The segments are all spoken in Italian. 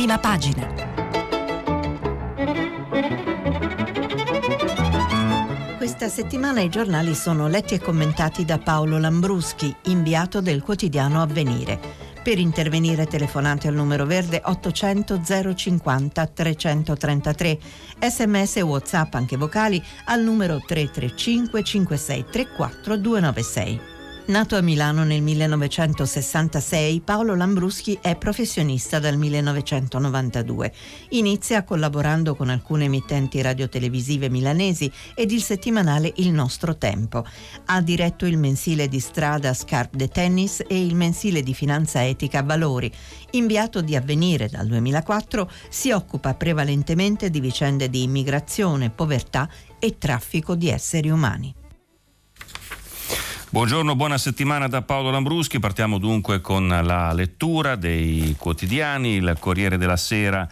prima pagina. Questa settimana i giornali sono letti e commentati da Paolo Lambruschi, inviato del quotidiano Avvenire. Per intervenire telefonate al numero verde 800 050 333, sms e whatsapp anche vocali al numero 335 5634 296. Nato a Milano nel 1966, Paolo Lambruschi è professionista dal 1992. Inizia collaborando con alcune emittenti radiotelevisive milanesi ed il settimanale Il Nostro Tempo. Ha diretto il mensile di strada Scarp de Tennis e il mensile di finanza etica Valori. Inviato di Avvenire dal 2004, si occupa prevalentemente di vicende di immigrazione, povertà e traffico di esseri umani. Buongiorno, buona settimana da Paolo Lambruschi. Partiamo dunque con la lettura dei quotidiani. Il Corriere della Sera,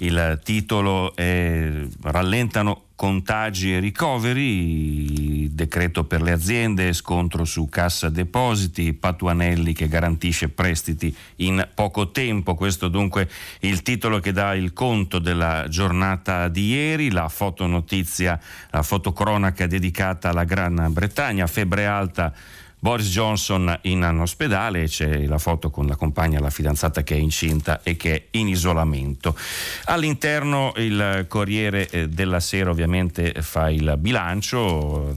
il titolo è Rallentano contagi e ricoveri, decreto per le aziende, scontro su cassa depositi, Patuanelli che garantisce prestiti in poco tempo. Questo dunque il titolo che dà il conto della giornata di ieri, la fotonotizia, la fotocronaca dedicata alla Gran Bretagna, febbre alta Boris Johnson in ospedale, c'è la foto con la compagna, la fidanzata che è incinta e che è in isolamento. All'interno il Corriere eh, della Sera ovviamente fa il bilancio eh,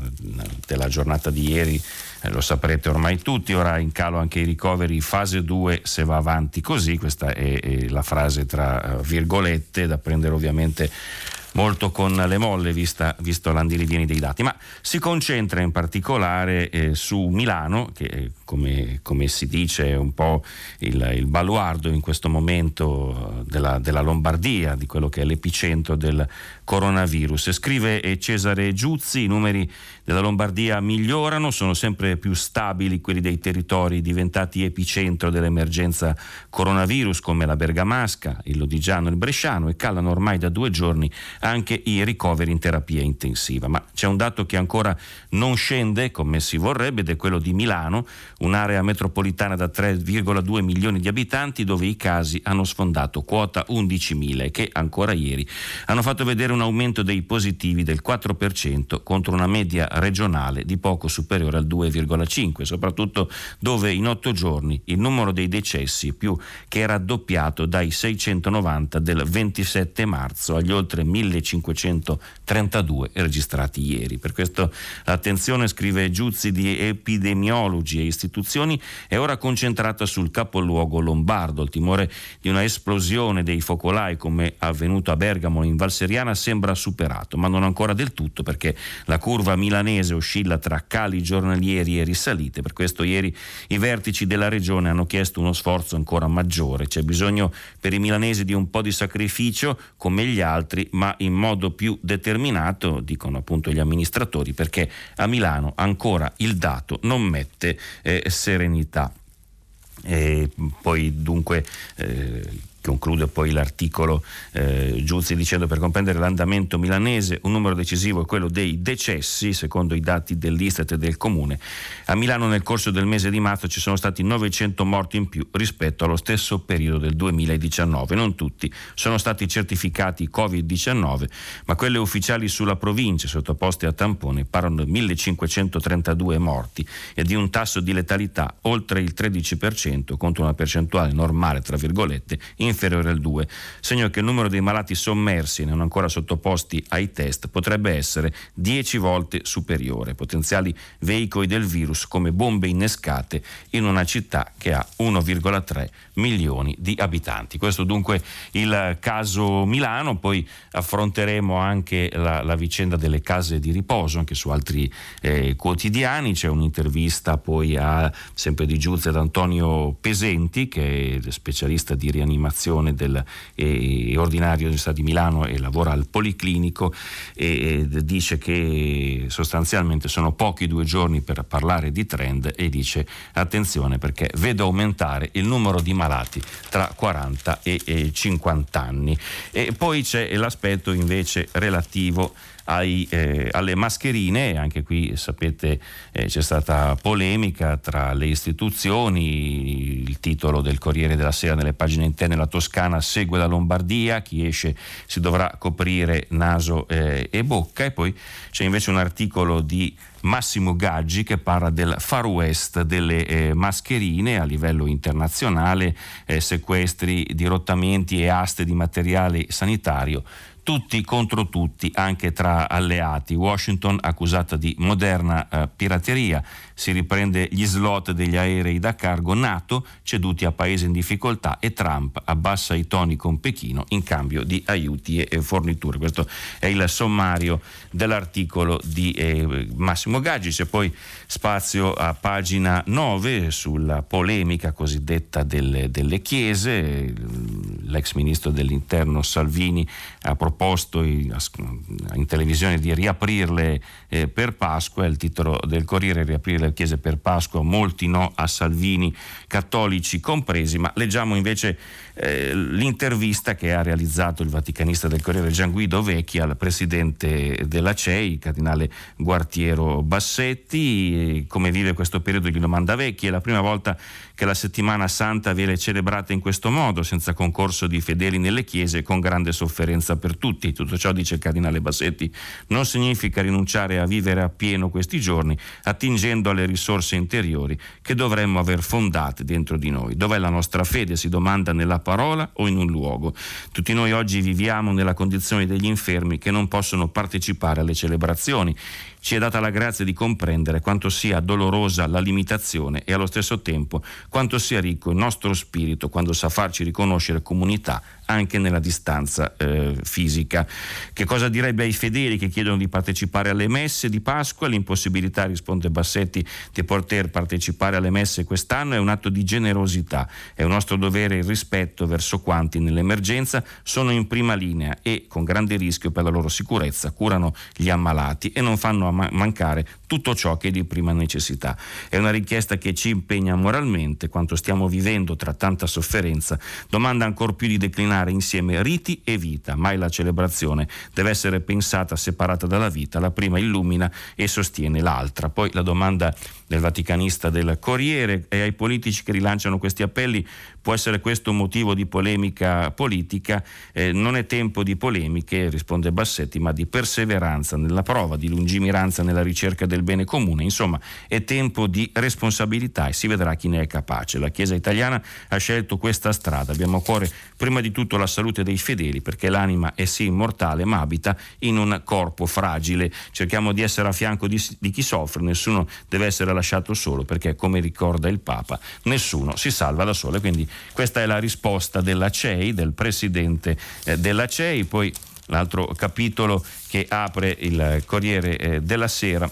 della giornata di ieri eh, lo saprete ormai tutti, ora in calo anche i ricoveri fase 2 se va avanti così, questa è la frase tra virgolette da prendere ovviamente molto con le molle vista, visto l'andirivieni dei dati, ma si concentra in particolare eh, su Milano, che come, come, si dice un po' il, il baluardo in questo momento della, della, Lombardia, di quello che è l'epicentro del coronavirus. Scrive eh, Cesare Giuzzi, i numeri della Lombardia migliorano, sono sempre più stabili quelli dei territori diventati epicentro dell'emergenza coronavirus come la Bergamasca, il Lodigiano il Bresciano e calano ormai da due giorni anche i ricoveri in terapia intensiva. Ma c'è un dato che ancora non scende come si vorrebbe ed è quello di Milano, un'area metropolitana da 3,2 milioni di abitanti dove i casi hanno sfondato quota 11.000 e che ancora ieri hanno fatto vedere un aumento dei positivi del 4% contro una media regionale di poco superiore al 2,5, soprattutto dove in otto giorni il numero dei decessi più che raddoppiato dai 690 del 27 marzo agli oltre 1532 registrati ieri. Per questo l'attenzione, scrive Giuzzi di epidemiologi e istituzioni, è ora concentrata sul capoluogo lombardo. Il timore di una esplosione dei focolai come avvenuto a Bergamo in Valseriana sembra superato, ma non ancora del tutto perché la curva milanese oscilla tra cali giornalieri e risalite. Per questo ieri i vertici della regione hanno chiesto uno sforzo ancora maggiore. C'è bisogno per i milanesi di un po' di sacrificio come gli altri, ma in modo più determinato, dicono appunto gli amministratori, perché a Milano ancora il dato non mette eh, serenità. E poi dunque eh, conclude poi l'articolo eh, Giuzzi dicendo per comprendere l'andamento milanese un numero decisivo è quello dei decessi secondo i dati dell'Istat e del Comune. A Milano nel corso del mese di marzo ci sono stati 900 morti in più rispetto allo stesso periodo del 2019 non tutti. Sono stati certificati Covid-19 ma quelle ufficiali sulla provincia sottoposte a tampone parlano di 1532 morti e di un tasso di letalità oltre il 13% contro una percentuale normale tra virgolette in inferiore al 2, segno che il numero dei malati sommersi non ancora sottoposti ai test potrebbe essere 10 volte superiore, potenziali veicoli del virus come bombe innescate in una città che ha 1,3 milioni di abitanti. Questo dunque il caso Milano, poi affronteremo anche la, la vicenda delle case di riposo, anche su altri eh, quotidiani, c'è un'intervista poi a, sempre di Giuzzi ad Antonio Pesenti che è specialista di rianimazione formazione del, eh, ordinario dell'Università di Milano e lavora al Policlinico e, e dice che sostanzialmente sono pochi due giorni per parlare di trend e dice attenzione perché vedo aumentare il numero di malati tra 40 e, e 50 anni. E poi c'è l'aspetto invece relativo ai, eh, alle mascherine, anche qui sapete eh, c'è stata polemica tra le istituzioni, il titolo del Corriere della Sera nelle pagine interne, la Toscana segue la Lombardia, chi esce si dovrà coprire naso eh, e bocca. E poi c'è invece un articolo di Massimo Gaggi che parla del Far West delle eh, mascherine a livello internazionale, eh, sequestri, dirottamenti e aste di materiale sanitario tutti contro tutti, anche tra alleati. Washington accusata di moderna eh, pirateria, si riprende gli slot degli aerei da cargo NATO ceduti a paesi in difficoltà e Trump abbassa i toni con Pechino in cambio di aiuti e forniture. Questo è il sommario dell'articolo di eh, Massimo Gaggi. C'è poi spazio a pagina 9 sulla polemica cosiddetta delle, delle chiese. L'ex ministro dell'interno Salvini ha proposto in, in televisione di riaprirle eh, per Pasqua, il titolo del Corriere riaprire le chiese per Pasqua, molti no a Salvini, cattolici compresi, ma leggiamo invece eh, l'intervista che ha realizzato il vaticanista del Corriere Gian Guido Vecchi al presidente della CEI, cardinale Guartiero Bassetti, come vive questo periodo gli domanda Vecchi, è la prima volta che la settimana santa viene celebrata in questo modo, senza concorso di fedeli nelle chiese, con grande sofferenza per tutti. Tutto ciò, dice il cardinale Bassetti, non significa rinunciare a vivere appieno questi giorni, attingendo alle risorse interiori che dovremmo aver fondate dentro di noi. Dov'è la nostra fede? Si domanda nella parola o in un luogo. Tutti noi oggi viviamo nella condizione degli infermi che non possono partecipare alle celebrazioni ci è data la grazia di comprendere quanto sia dolorosa la limitazione e allo stesso tempo quanto sia ricco il nostro spirito quando sa farci riconoscere comunità anche nella distanza eh, fisica. Che cosa direbbe ai fedeli che chiedono di partecipare alle messe di Pasqua? L'impossibilità, risponde Bassetti, di poter partecipare alle messe quest'anno è un atto di generosità, è un nostro dovere il rispetto verso quanti nell'emergenza sono in prima linea e con grande rischio per la loro sicurezza curano gli ammalati e non fanno mancare tutto ciò che è di prima necessità. È una richiesta che ci impegna moralmente, quanto stiamo vivendo tra tanta sofferenza, domanda ancora più di declinare insieme riti e vita, mai la celebrazione deve essere pensata separata dalla vita, la prima illumina e sostiene l'altra. Poi la domanda del vaticanista del Corriere e ai politici che rilanciano questi appelli può essere questo un motivo di polemica politica, eh, non è tempo di polemiche, risponde Bassetti, ma di perseveranza nella prova, di lungimiranza nella ricerca del bene comune. Insomma, è tempo di responsabilità e si vedrà chi ne è capace. La Chiesa italiana ha scelto questa strada. Abbiamo a cuore prima di tutto la salute dei fedeli, perché l'anima è sì immortale, ma abita in un corpo fragile. Cerchiamo di essere a fianco di, di chi soffre, nessuno deve essere lasciato solo, perché come ricorda il Papa, nessuno si salva da solo. Quindi questa è la risposta della CEI, del presidente eh, della CEI. Poi l'altro capitolo che apre il Corriere eh, della Sera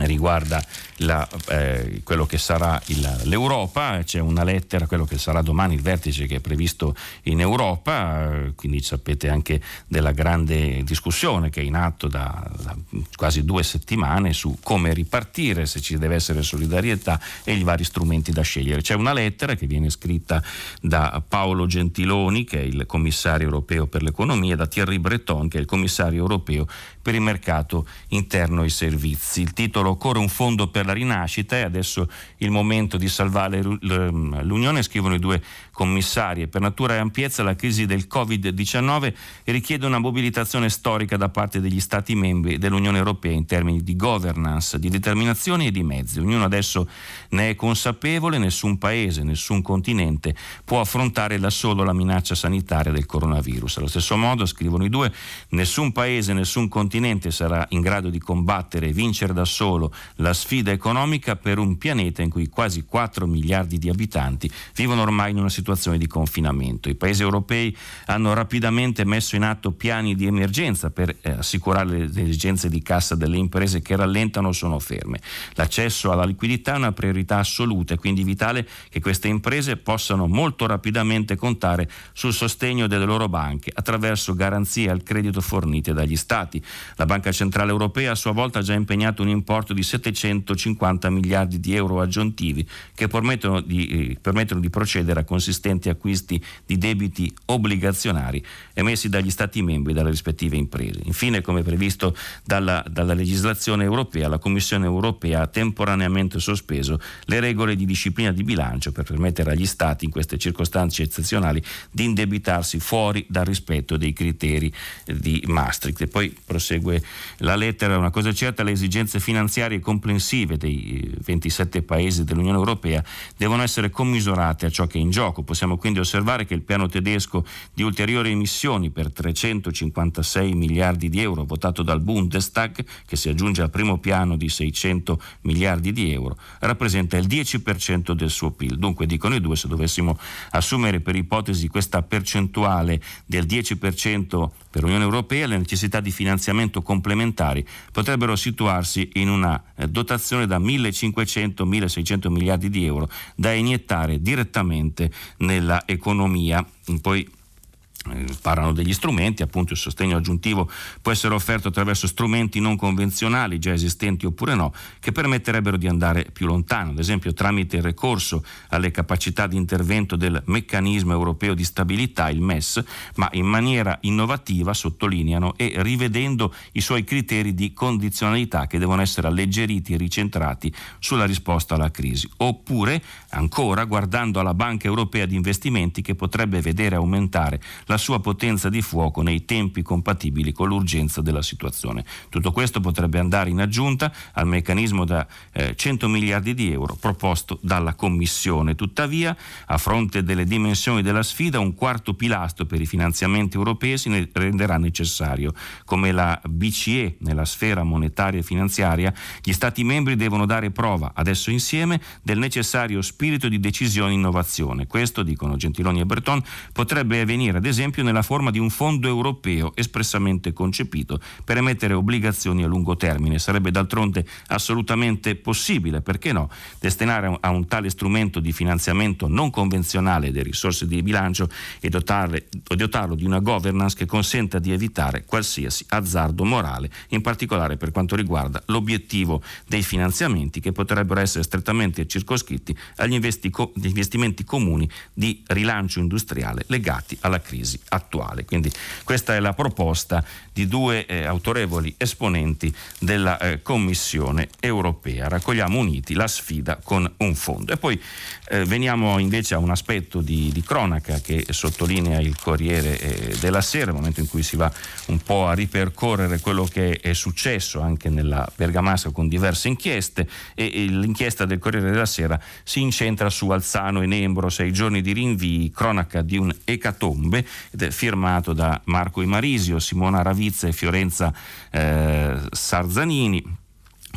riguarda la, eh, quello che sarà il, l'Europa, c'è una lettera, quello che sarà domani il vertice che è previsto in Europa, eh, quindi sapete anche della grande discussione che è in atto da, da, quasi due settimane su come ripartire, se ci deve essere solidarietà e i vari strumenti da scegliere. C'è una lettera che viene scritta da Paolo Gentiloni, che è il commissario europeo per l'economia, e da Thierry Breton, che è il commissario europeo per il mercato interno e i servizi. Il titolo Occorre un fondo per la rinascita e adesso il momento di salvare l'Unione, scrivono i due commissari. Per natura e ampiezza la crisi del Covid-19 richiede una mobilitazione storica da parte degli Stati membri dell'Unione Europea in termini di governance, di determinazione e di mezzi. Ognuno adesso ne è consapevole, nessun paese, nessun continente può affrontare da solo la minaccia sanitaria del coronavirus. Allo stesso modo, scrivono i due, nessun paese, nessun continente sarà in grado di combattere e vincere da solo la sfida economica per un pianeta in cui quasi 4 miliardi di abitanti vivono ormai in una situazione di confinamento. I paesi europei hanno rapidamente messo in atto piani di emergenza per eh, assicurare le esigenze di cassa delle imprese che rallentano o sono ferme. L'accesso alla liquidità è una priorità assoluta e quindi vitale che queste imprese possano molto rapidamente contare sul sostegno delle loro banche attraverso garanzie al credito fornite dagli Stati. La Banca Centrale Europea a sua volta ha già impegnato un importo di 750 miliardi di euro aggiuntivi che permettono di, eh, permettono di procedere a consistenti acquisti di debiti obbligazionari emessi dagli Stati membri e dalle rispettive imprese. Infine, come previsto dalla, dalla legislazione europea, la Commissione europea ha temporaneamente sospeso le regole di disciplina di bilancio per permettere agli Stati in queste circostanze eccezionali di indebitarsi fuori dal rispetto dei criteri di Maastricht. E poi prosegue la lettera, una cosa certa, le esigenze finanziarie comprensive dei 27 paesi dell'Unione Europea devono essere commisurate a ciò che è in gioco. Possiamo quindi osservare che il piano tedesco di ulteriori emissioni per 356 miliardi di euro votato dal Bundestag, che si aggiunge al primo piano di 600 miliardi di euro, rappresenta il 10% del suo PIL. Dunque, dicono i due, se dovessimo assumere per ipotesi questa percentuale del 10% per l'Unione Europea, le necessità di finanziamento complementari potrebbero situarsi in una eh, dotazione da 1.500-1.600 miliardi di euro da iniettare direttamente nella economia. Poi parlano degli strumenti, appunto il sostegno aggiuntivo può essere offerto attraverso strumenti non convenzionali già esistenti oppure no, che permetterebbero di andare più lontano, ad esempio tramite il ricorso alle capacità di intervento del meccanismo europeo di stabilità, il MES, ma in maniera innovativa, sottolineano, e rivedendo i suoi criteri di condizionalità che devono essere alleggeriti e ricentrati sulla risposta alla crisi, oppure ancora guardando alla Banca Europea di Investimenti che potrebbe vedere aumentare la sua potenza di fuoco nei tempi compatibili con l'urgenza della situazione. Tutto questo potrebbe andare in aggiunta al meccanismo da eh, 100 miliardi di euro proposto dalla Commissione. Tuttavia, a fronte delle dimensioni della sfida, un quarto pilastro per i finanziamenti europei si ne renderà necessario. Come la BCE nella sfera monetaria e finanziaria, gli Stati membri devono dare prova, adesso insieme, del necessario spirito di decisione e innovazione. Questo, dicono Gentiloni e Breton, potrebbe avvenire ad esempio esempio nella forma di un fondo europeo espressamente concepito per emettere obbligazioni a lungo termine. Sarebbe d'altronde assolutamente possibile, perché no, destinare a un tale strumento di finanziamento non convenzionale delle risorse di bilancio e dotarle, dotarlo di una governance che consenta di evitare qualsiasi azzardo morale, in particolare per quanto riguarda l'obiettivo dei finanziamenti che potrebbero essere strettamente circoscritti agli investimenti comuni di rilancio industriale legati alla crisi crisi attuale. Quindi questa è la proposta di due eh, autorevoli esponenti della eh, Commissione europea. Raccogliamo uniti la sfida con un fondo. E poi eh, veniamo invece a un aspetto di, di cronaca che sottolinea il Corriere eh, della Sera, nel momento in cui si va un po' a ripercorrere quello che è successo anche nella Bergamasca con diverse inchieste e, e l'inchiesta del Corriere della Sera si incentra su Alzano e Nembro, sei giorni di rinvii, cronaca di un ecatombe ed è firmato da Marco Imarisio, Simona Ravizza e Fiorenza eh, Sarzanini.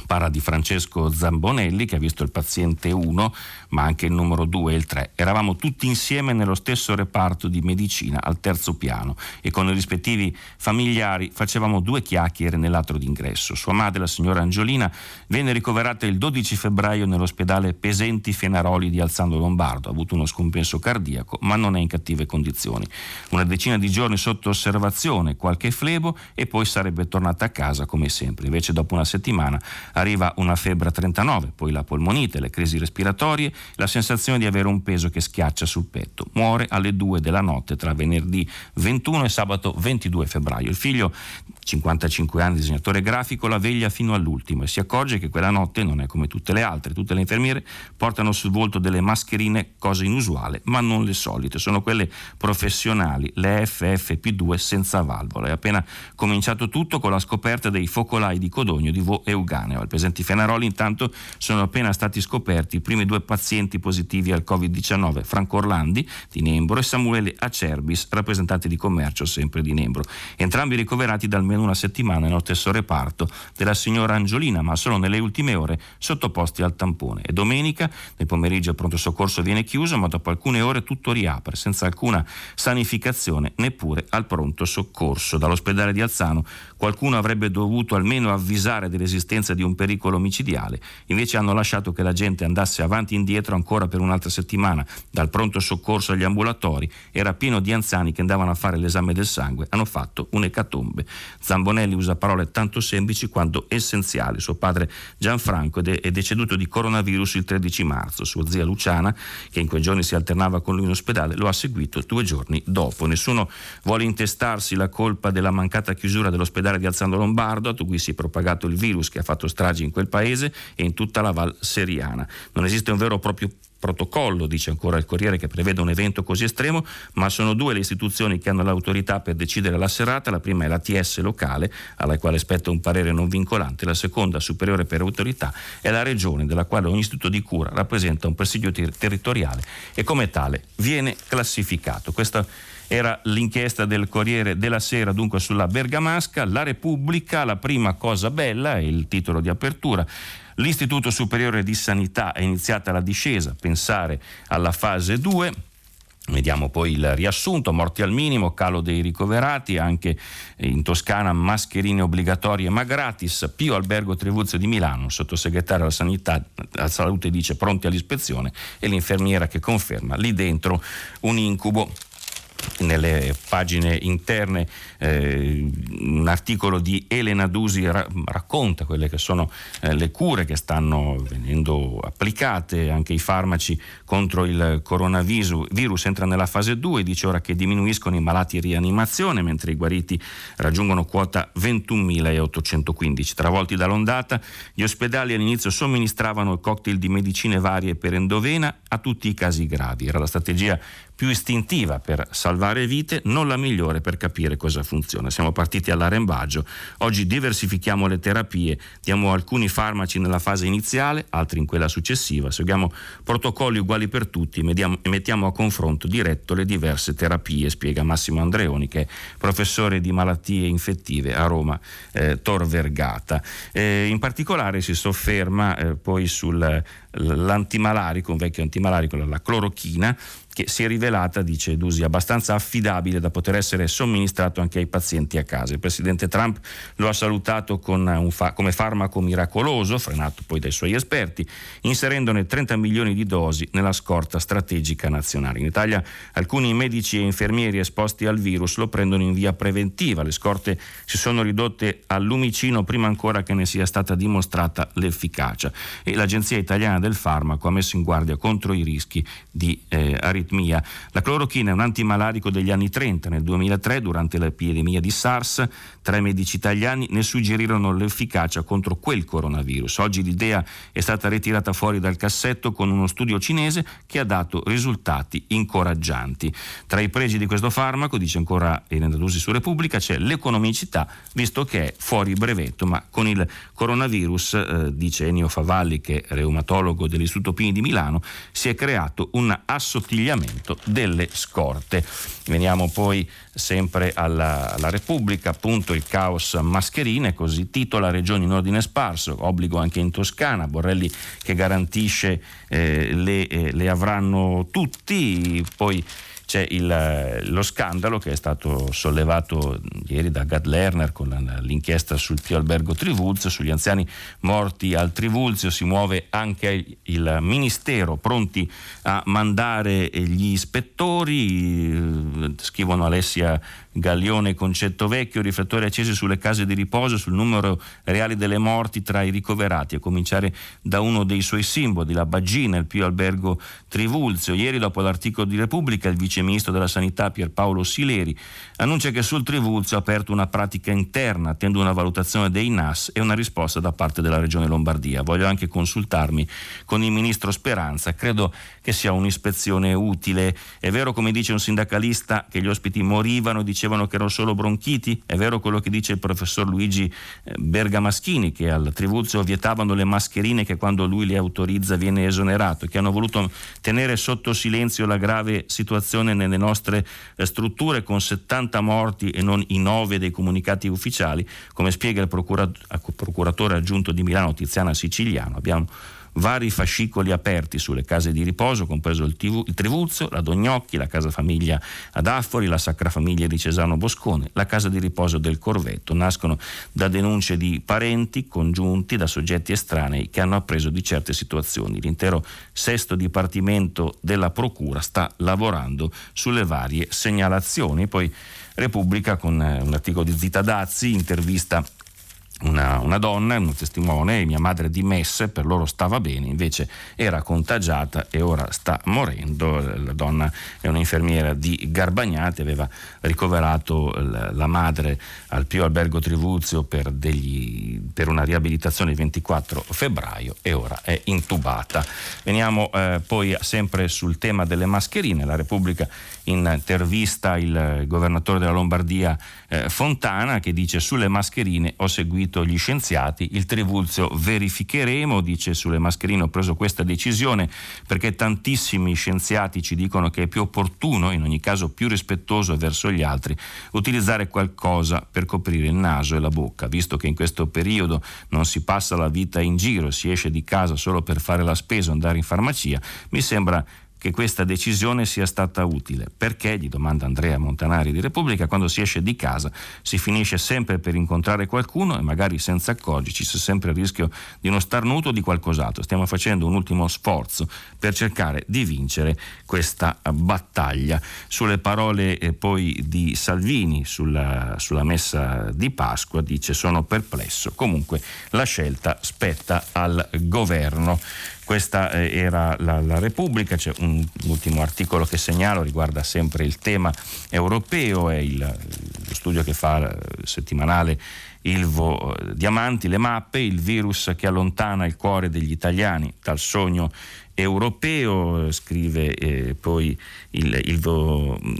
Parla di Francesco Zambonelli che ha visto il paziente 1 ma anche il numero 2 e il 3. Eravamo tutti insieme nello stesso reparto di medicina al terzo piano e con i rispettivi familiari facevamo due chiacchiere nell'atro d'ingresso. Sua madre, la signora Angiolina, venne ricoverata il 12 febbraio nell'ospedale Pesenti Fenaroli di Alzando Lombardo. Ha avuto uno scompenso cardiaco ma non è in cattive condizioni. Una decina di giorni sotto osservazione, qualche flebo e poi sarebbe tornata a casa come sempre. Invece dopo una settimana arriva una febbre a 39, poi la polmonite, le crisi respiratorie, la sensazione di avere un peso che schiaccia sul petto. Muore alle 2 della notte tra venerdì 21 e sabato 22 febbraio. Il figlio, 55 anni, disegnatore grafico, la veglia fino all'ultimo e si accorge che quella notte non è come tutte le altre. Tutte le infermiere portano sul volto delle mascherine, cosa inusuale, ma non le solite. Sono quelle professionali, le FFP2 senza valvola. È appena cominciato tutto con la scoperta dei focolai di Codogno, di Vo Euganeo al presenti Fenaroli intanto sono appena stati scoperti i primi due pazienti positivi al Covid-19, Franco Orlandi di Nembro e Samuele Acerbis, rappresentante di commercio sempre di Nembro. Entrambi ricoverati da almeno una settimana nello stesso reparto della signora Angiolina, ma solo nelle ultime ore sottoposti al tampone. E domenica, nel pomeriggio, il pronto soccorso viene chiuso, ma dopo alcune ore tutto riapre, senza alcuna sanificazione neppure al pronto soccorso. Dall'ospedale di Alzano qualcuno avrebbe dovuto almeno avvisare dell'esistenza di un pericolo micidiale, invece hanno lasciato che la gente andasse avanti e indietro ancora per un'altra settimana, dal pronto soccorso agli ambulatori, era pieno di anziani che andavano a fare l'esame del sangue, hanno fatto un'ecatombe. Zambonelli usa parole tanto semplici quanto essenziali. Suo padre Gianfranco è deceduto di coronavirus il 13 marzo. Sua zia Luciana, che in quei giorni si alternava con lui in ospedale, lo ha seguito due giorni dopo. Nessuno vuole intestarsi la colpa della mancata chiusura dell'ospedale di Alzando Lombardo, a cui si è propagato il virus che ha fatto stragi in quel paese e in tutta la Val Seriana. Non esiste un vero e proprio protocollo, dice ancora il Corriere, che prevede un evento così estremo, ma sono due le istituzioni che hanno l'autorità per decidere la serata. La prima è la TS locale, alla quale spetta un parere non vincolante, la seconda, superiore per autorità, è la regione, della quale ogni istituto di cura rappresenta un presidio ter- territoriale e come tale viene classificato. Questa era l'inchiesta del Corriere della Sera, dunque sulla Bergamasca, la Repubblica, la prima cosa bella, il titolo di apertura. L'Istituto Superiore di Sanità è iniziata la discesa, pensare alla fase 2. Vediamo poi il riassunto, morti al minimo, calo dei ricoverati, anche in Toscana mascherine obbligatorie ma gratis, Pio Albergo Trivuzio di Milano, sottosegretario alla sanità, alla salute dice pronti all'ispezione e l'infermiera che conferma lì dentro un incubo nelle pagine interne eh, un articolo di Elena Dusi ra- racconta quelle che sono eh, le cure che stanno venendo applicate, anche i farmaci contro il coronavirus virus entra nella fase 2, dice ora che diminuiscono i malati in rianimazione mentre i guariti raggiungono quota 21.815. Travolti dall'ondata, gli ospedali all'inizio somministravano cocktail di medicine varie per endovena a tutti i casi gravi. Era la strategia più istintiva per salvare vite, non la migliore per capire cosa funziona. Siamo partiti all'arembaggio, oggi diversifichiamo le terapie, diamo alcuni farmaci nella fase iniziale, altri in quella successiva, seguiamo protocolli uguali per tutti e mettiamo a confronto diretto le diverse terapie, spiega Massimo Andreoni che è professore di malattie infettive a Roma eh, Tor Vergata. Eh, in particolare si sofferma eh, poi sull'antimalarico, un vecchio antimalarico, la clorochina, che si è rivelata, dice Dusi, abbastanza affidabile da poter essere somministrato anche ai pazienti a casa. Il presidente Trump lo ha salutato fa- come farmaco miracoloso, frenato poi dai suoi esperti, inserendone 30 milioni di dosi nella scorta strategica nazionale. In Italia alcuni medici e infermieri esposti al virus lo prendono in via preventiva, le scorte si sono ridotte al lumicino prima ancora che ne sia stata dimostrata l'efficacia e l'Agenzia italiana del farmaco ha messo in guardia contro i rischi di eh, aritmia. La clorochina è un antimalarico degli anni 30. Nel 2003, durante l'epidemia di SARS, tre medici italiani ne suggerirono l'efficacia contro quel coronavirus. Oggi l'idea è stata ritirata fuori dal cassetto con uno studio cinese che ha dato risultati incoraggianti. Tra i pregi di questo farmaco, dice ancora Elena Dusi su Repubblica, c'è l'economicità, visto che è fuori brevetto, ma con il coronavirus, eh, dice Ennio Favalli, che è reumatologo dell'Istituto Pini di Milano, si è creato un assottigliamento abbigliamento delle scorte. Veniamo poi sempre alla, alla, Repubblica, appunto il caos mascherine, così titola Regioni in ordine sparso, obbligo anche in Toscana, Borrelli che garantisce eh, le, eh, le avranno tutti, poi c'è il, lo scandalo che è stato sollevato ieri da Gad Lerner con l'inchiesta sul Pio Albergo Trivulzio, sugli anziani morti al Trivulzio, si muove anche il Ministero pronti a mandare gli ispettori, scrivono Alessia Gallione Concetto Vecchio, riflettori accesi sulle case di riposo, sul numero reale delle morti tra i ricoverati, a cominciare da uno dei suoi simboli, la Baggina, il Pio Albergo Trivulzio. Ieri, dopo l'articolo di Repubblica, il vice ministro della Sanità Pierpaolo Sileri annuncia che sul Trivulzio ha aperto una pratica interna, attendo una valutazione dei NAS e una risposta da parte della Regione Lombardia. Voglio anche consultarmi con il ministro Speranza, credo che sia un'ispezione utile. È vero, come dice un sindacalista, che gli ospiti morivano e dicevano che erano solo bronchiti? È vero quello che dice il professor Luigi eh, Bergamaschini, che al Trivulzio vietavano le mascherine che quando lui le autorizza viene esonerato, che hanno voluto tenere sotto silenzio la grave situazione nelle nostre eh, strutture con 70 morti e non i 9 dei comunicati ufficiali, come spiega il procuratore aggiunto di Milano Tiziana Siciliano. Abbiamo vari fascicoli aperti sulle case di riposo, compreso il, TV, il Trivuzio, la Dognocchi, la casa famiglia ad Affori, la Sacra Famiglia di Cesano Boscone, la casa di riposo del Corvetto. Nascono da denunce di parenti congiunti da soggetti estranei che hanno appreso di certe situazioni. L'intero sesto dipartimento della Procura sta lavorando sulle varie segnalazioni. Poi Repubblica con eh, un articolo di Zita Dazzi, intervista una, una, donna, un testimone, mia madre dimesse, per loro stava bene, invece era contagiata e ora sta morendo. La donna è un'infermiera di Garbagnati, aveva ricoverato la madre al Pio Albergo Trivuzio per, degli, per una riabilitazione il 24 febbraio e ora è intubata. Veniamo eh, poi sempre sul tema delle mascherine. La Repubblica intervista il governatore della Lombardia eh, Fontana che dice sulle mascherine ho seguito gli scienziati, il Trivulzio verificheremo, dice sulle mascherine ho preso questa decisione perché tantissimi scienziati ci dicono che è più opportuno, in ogni caso più rispettoso verso gli altri, utilizzare qualcosa per coprire il naso e la bocca, visto che in questo periodo non si passa la vita in giro, si esce di casa solo per fare la spesa andare in farmacia, mi sembra che questa decisione sia stata utile. Perché, gli domanda Andrea Montanari di Repubblica, quando si esce di casa si finisce sempre per incontrare qualcuno e magari senza accorgerci c'è sempre il rischio di uno starnuto o di qualcos'altro. Stiamo facendo un ultimo sforzo per cercare di vincere questa battaglia. Sulle parole eh, poi di Salvini sulla, sulla messa di Pasqua dice sono perplesso. Comunque la scelta spetta al governo. Questa eh, era la, la, Repubblica, c'è un ultimo articolo che segnalo, riguarda sempre il tema europeo, è il, lo studio che fa eh, settimanale Ilvo eh, Diamanti, le mappe, il virus che allontana il cuore degli italiani dal sogno europeo, scrive eh, poi il, il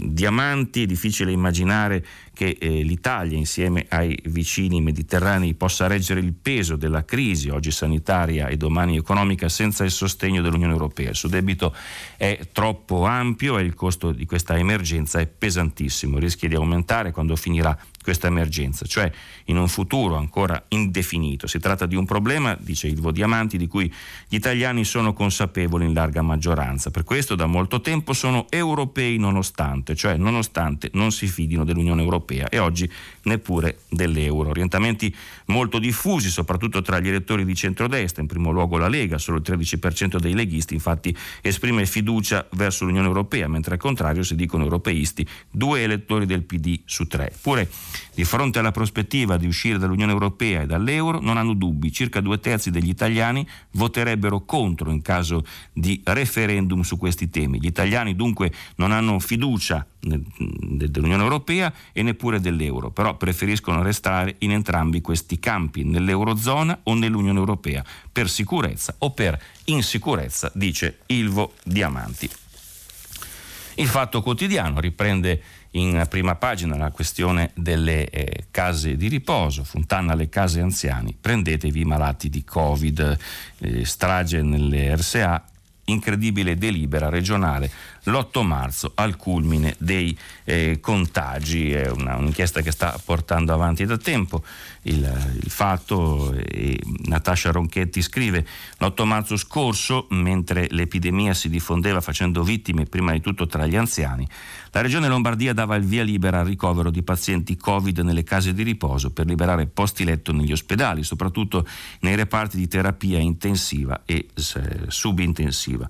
Diamanti, è difficile immaginare che eh, l'Italia insieme ai vicini mediterranei possa reggere il peso della crisi oggi sanitaria e domani economica senza il sostegno dell'Unione Europea. Il suo debito è troppo ampio e il costo di questa emergenza è pesantissimo, rischia di aumentare quando finirà questa emergenza, cioè in un futuro ancora indefinito. Si tratta di un problema, dice Ilvo Diamanti, di cui gli italiani sono consapevoli in larga maggioranza. Per questo da molto tempo sono europei nonostante, cioè nonostante non si fidino dell'Unione Europea e oggi neppure dell'euro. Orientamenti molto diffusi, soprattutto tra gli elettori di centrodestra, in primo luogo la Lega, solo il 13% dei leghisti infatti esprime fiducia verso l'Unione Europea, mentre al contrario si dicono europeisti due elettori del PD su tre. Pure di fronte alla prospettiva di uscire dall'Unione Europea e dall'euro non hanno dubbi, circa due terzi degli italiani voterebbero contro in caso di referendum su questi temi. Gli italiani dunque non hanno fiducia dell'Unione Europea e neppure dell'euro, però preferiscono restare in entrambi questi campi, nell'Eurozona o nell'Unione Europea, per sicurezza o per insicurezza, dice Ilvo Diamanti. Il Fatto Quotidiano riprende in prima pagina la questione delle eh, case di riposo, Fontana alle case anziani, prendetevi i malati di Covid, eh, strage nelle RSA, incredibile delibera regionale l'8 marzo al culmine dei eh, contagi. È una, un'inchiesta che sta portando avanti da tempo il, il fatto. E Natascia Ronchetti scrive: L'8 marzo scorso, mentre l'epidemia si diffondeva facendo vittime prima di tutto tra gli anziani, la Regione Lombardia dava il via libera al ricovero di pazienti Covid nelle case di riposo per liberare posti letto negli ospedali, soprattutto nei reparti di terapia intensiva e subintensiva.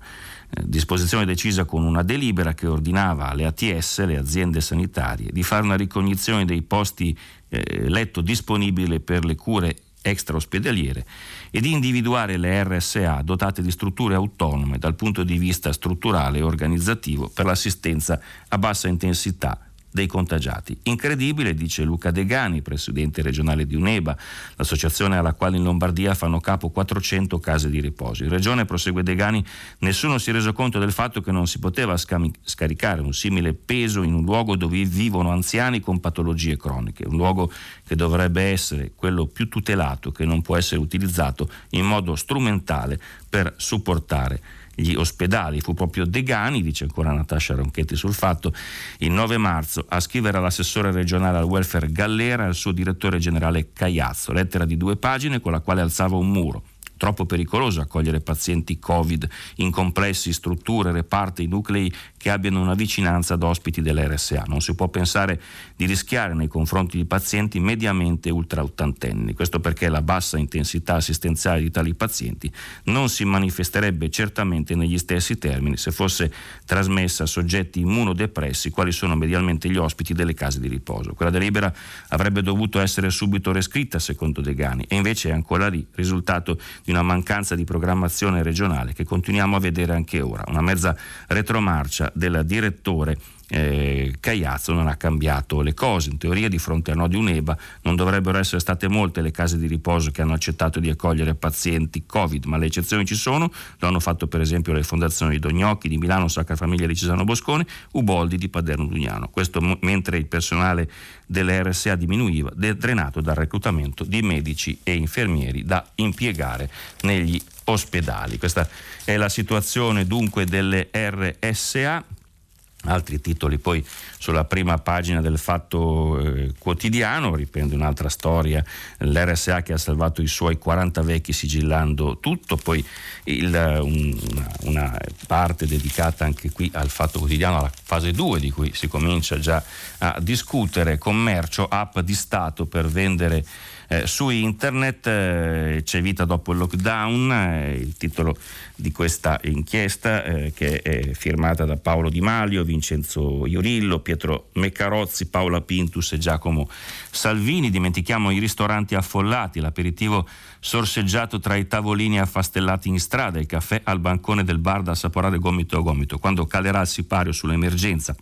Eh, disposizione decisa con una delibera che ordinava alle ATS, le aziende sanitarie, di fare una ricognizione dei posti eh, letto disponibili per le cure extraospedaliere e di individuare le RSA dotate di strutture autonome dal punto di vista strutturale e organizzativo per l'assistenza a bassa intensità dei contagiati. Incredibile, dice Luca Degani, presidente regionale di UNEBA, l'associazione alla quale in Lombardia fanno capo 400 case di riposo. In regione, prosegue Degani, nessuno si è reso conto del fatto che non si poteva scaricare un simile peso in un luogo dove vivono anziani con patologie croniche, un luogo che dovrebbe essere quello più tutelato, che non può essere utilizzato in modo strumentale per supportare gli ospedali. Fu proprio Degani, dice ancora Natascia Ronchetti sul fatto, il 9 marzo a scrivere all'assessore regionale al welfare Gallera e al suo direttore generale Cagliazzo, lettera di due pagine con la quale alzava un muro troppo pericoloso accogliere pazienti Covid in complessi, strutture, reparti, nuclei che abbiano una vicinanza ad ospiti dell'RSA. Non si può pensare di rischiare nei confronti di pazienti mediamente ultra ottantenni. Questo perché la bassa intensità assistenziale di tali pazienti non si manifesterebbe certamente negli stessi termini se fosse trasmessa a soggetti immunodepressi quali sono medialmente gli ospiti delle case di riposo. Quella delibera avrebbe dovuto essere subito rescritta secondo Degani e invece è ancora lì, risultato di una mancanza di programmazione regionale che continuiamo a vedere anche ora, una mezza retromarcia del direttore eh, Cagliazzo non ha cambiato le cose. In teoria, di fronte a no di un'EBA, non dovrebbero essere state molte le case di riposo che hanno accettato di accogliere pazienti Covid, ma le eccezioni ci sono. Lo hanno fatto, per esempio, le fondazioni di Dognocchi, di Milano, Sacra Famiglia di Cesano Boscone, Uboldi di Paderno Dugnano. Questo m- mentre il personale delle RSA diminuiva, drenato dal reclutamento di medici e infermieri da impiegare negli ospedali. Questa è la situazione dunque delle RSA altri titoli. Poi sulla prima pagina del Fatto eh, Quotidiano, riprende un'altra storia, l'RSA che ha salvato i suoi 40 vecchi sigillando tutto, poi il, un, una, parte dedicata anche qui al Fatto Quotidiano, alla fase 2 di cui si comincia già a discutere, commercio, app di Stato per vendere eh, su internet, eh, c'è vita dopo il lockdown, eh, il titolo di questa inchiesta eh, che è firmata da Paolo Di Malio, Vincenzo Iorillo, Pietro Meccarozzi, Paola Pintus e Giacomo Salvini. Dimentichiamo i ristoranti affollati, l'aperitivo sorseggiato tra i tavolini affastellati in strada, il caffè al bancone del bar da assaporare gomito a gomito. Quando calerà il sipario sull'emergenza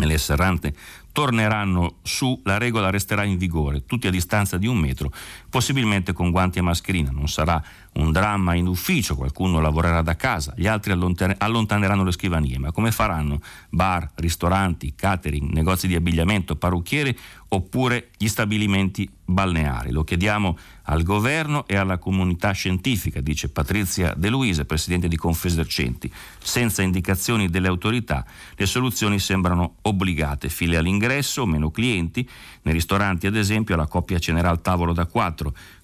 e le serrante torneranno su, la regola resterà in vigore, tutti a distanza di un metro, possibilmente con guanti e mascherina. Non sarà un dramma in ufficio, qualcuno lavorerà da casa, gli altri allontaneranno le scrivanie, ma come faranno bar, ristoranti, catering, negozi di abbigliamento, parrucchiere oppure gli stabilimenti balneari? Lo chiediamo al governo e alla comunità scientifica, dice Patrizia De Luise, presidente di Confesercenti. Senza indicazioni delle autorità le soluzioni sembrano obbligate, file all'ingresso, meno clienti, nei ristoranti ad esempio la coppia cenerà al tavolo da quattro,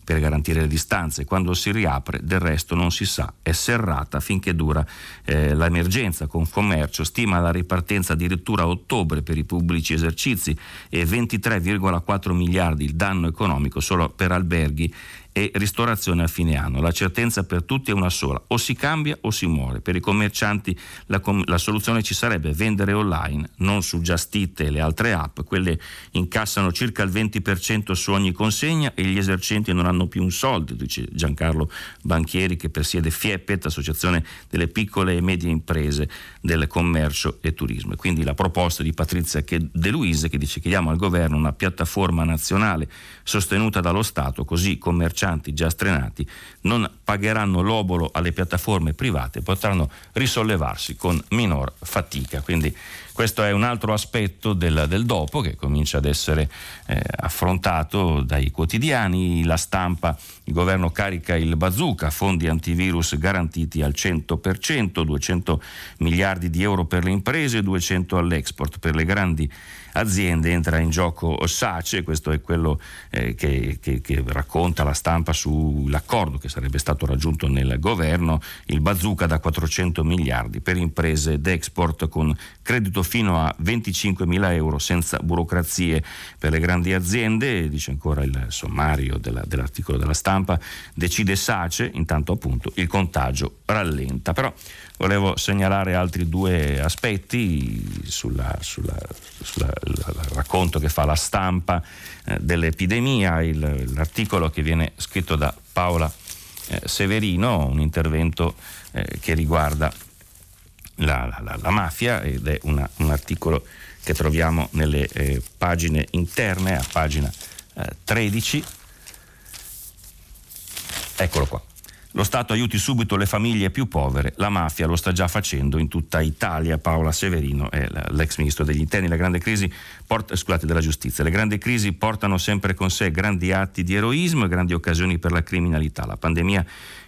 per garantire le distanze. Quando si riapre, del resto non si sa, è serrata finché dura eh, l'emergenza. Confcommercio stima la ripartenza addirittura a ottobre per i pubblici esercizi e 23,4 miliardi il danno economico solo per alberghi e ristorazione a fine anno. La certezza per tutti è una sola, o si cambia o si muore. Per i commercianti la, com- la soluzione ci sarebbe vendere online, non su Just Eat e le altre app, quelle incassano circa il 20% su ogni consegna e gli esercenti non hanno più un soldo, dice Giancarlo Banchieri che presiede FIEPET, Associazione delle piccole e medie imprese del commercio e turismo. quindi la proposta di Patrizia De Luise che dice chiediamo al governo una piattaforma nazionale sostenuta dallo Stato così commercianti commercianti già strenati non pagheranno l'obolo alle piattaforme private potranno risollevarsi con minor fatica. Quindi questo è un altro aspetto del, del dopo che comincia ad essere eh, affrontato dai quotidiani, la stampa, il governo carica il bazooka, fondi antivirus garantiti al 100%, 200 miliardi di euro per le imprese, 200 all'export per le grandi aziende entra in gioco SACE, questo è quello eh, che, che, che, racconta la stampa sull'accordo che sarebbe stato raggiunto nel governo, il bazooka da 400 miliardi per imprese d'export con credito fino a 25 mila euro senza burocrazie per le grandi aziende, dice ancora il sommario della, dell'articolo della stampa, decide SACE, intanto appunto il contagio rallenta. Però volevo segnalare altri due aspetti sul racconto che fa la stampa eh, dell'epidemia, il, l'articolo che viene scritto da Paola eh, Severino, un intervento eh, che riguarda la, la, la, mafia ed è una, un articolo che troviamo nelle eh, pagine interne, a pagina 13. Eh, Eccolo qua. Lo Stato aiuti subito le famiglie più povere, la mafia lo sta già facendo in tutta Italia. Paola Severino è l'ex ministro degli interni. La grande crisi porta, scusate, della giustizia. Le grandi crisi portano sempre con sé grandi atti di eroismo e grandi occasioni per la criminalità. La pandemia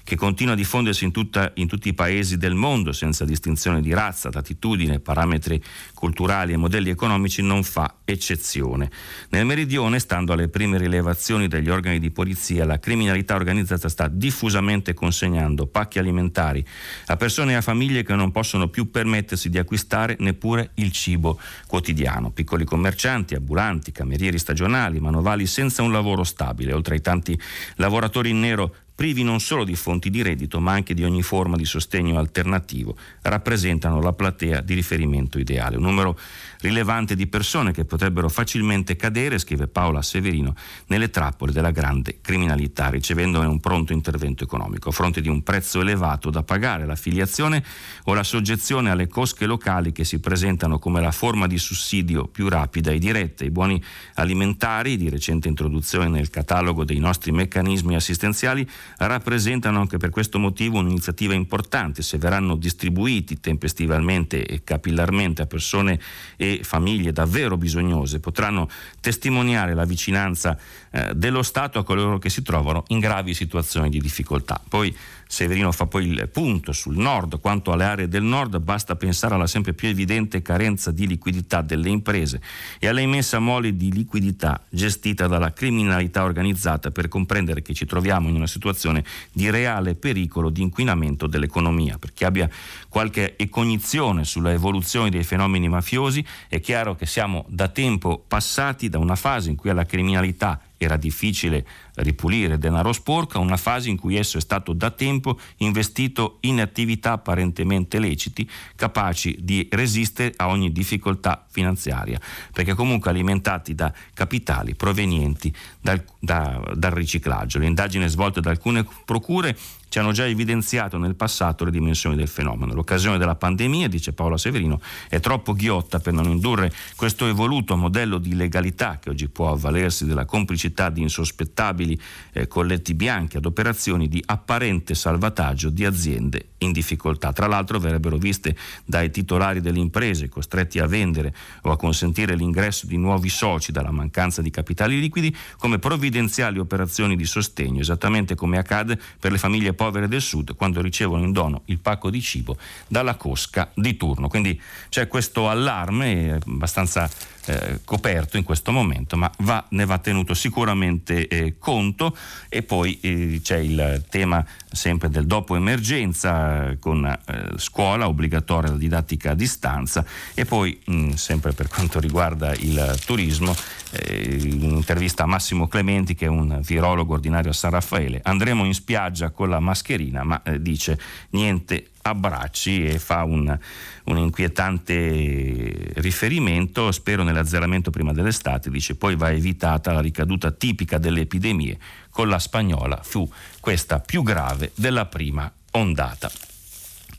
che continua a diffondersi in, tutta, in tutti i paesi del mondo senza distinzione di razza, latitudine, parametri culturali e modelli economici, non fa eccezione. Nel meridione, stando alle prime rilevazioni degli organi di polizia, la criminalità organizzata sta diffusamente consegnando pacchi alimentari a persone e a famiglie che non possono più permettersi di acquistare neppure il cibo quotidiano. Piccoli commercianti, ambulanti, camerieri stagionali, manovali senza un lavoro stabile, oltre ai tanti lavoratori in nero privi non solo di fonti di reddito ma anche di ogni forma di sostegno alternativo, rappresentano la platea di riferimento ideale. Un numero rilevante di persone che potrebbero facilmente cadere, scrive Paola Severino, nelle trappole della grande criminalità, ricevendone un pronto intervento economico, a fronte di un prezzo elevato da pagare, l'affiliazione o la soggezione alle cosche locali che si presentano come la forma di sussidio più rapida e diretta. I buoni alimentari, di recente introduzione nel catalogo dei nostri meccanismi assistenziali, rappresentano anche per questo motivo un'iniziativa importante. Se verranno distribuiti tempestivamente e capillarmente a persone e famiglie davvero bisognose, potranno testimoniare la vicinanza eh, dello Stato a coloro che si trovano in gravi situazioni di difficoltà. Poi Severino fa poi il punto sul nord, quanto alle aree del nord basta pensare alla sempre più evidente carenza di liquidità delle imprese e alla immensa mole di liquidità gestita dalla criminalità organizzata per comprendere che ci troviamo in una situazione di reale pericolo di inquinamento dell'economia. Per chi abbia qualche cognizione sulla evoluzione dei fenomeni mafiosi è chiaro che siamo da tempo passati da una fase in cui alla criminalità era difficile ripulire denaro sporco una fase in cui esso è stato da tempo investito in attività apparentemente leciti, capaci di resistere a ogni difficoltà finanziaria, perché comunque alimentati da capitali provenienti dal, da, dal riciclaggio. Le indagini svolte da alcune procure ci hanno già evidenziato nel passato le dimensioni del fenomeno. L'occasione della pandemia, dice Paola Severino, è troppo ghiotta per non indurre questo evoluto modello di legalità che oggi può avvalersi della complicità di insospettabili eh, colletti bianchi ad operazioni di apparente salvataggio di aziende in difficoltà. Tra l'altro verrebbero viste dai titolari delle imprese costretti a vendere o a consentire l'ingresso di nuovi soci dalla mancanza di capitali liquidi come provvidenziali operazioni di sostegno, esattamente come accade per le famiglie povere del sud quando ricevono in dono il pacco di cibo dalla cosca di turno. Quindi c'è questo allarme abbastanza eh, coperto in questo momento, ma va, ne va tenuto sicuramente eh, conto e poi eh, c'è il tema sempre del dopo emergenza con eh, scuola obbligatoria la didattica a distanza. E poi mh, sempre per quanto riguarda il turismo eh, un'intervista a Massimo Clementi che è un virologo ordinario a San Raffaele andremo in spiaggia con la mascherina ma eh, dice niente abbracci e fa un, un, inquietante riferimento, spero nell'azzeramento prima dell'estate, dice poi va evitata la ricaduta tipica delle epidemie, con la spagnola fu questa più grave della prima ondata.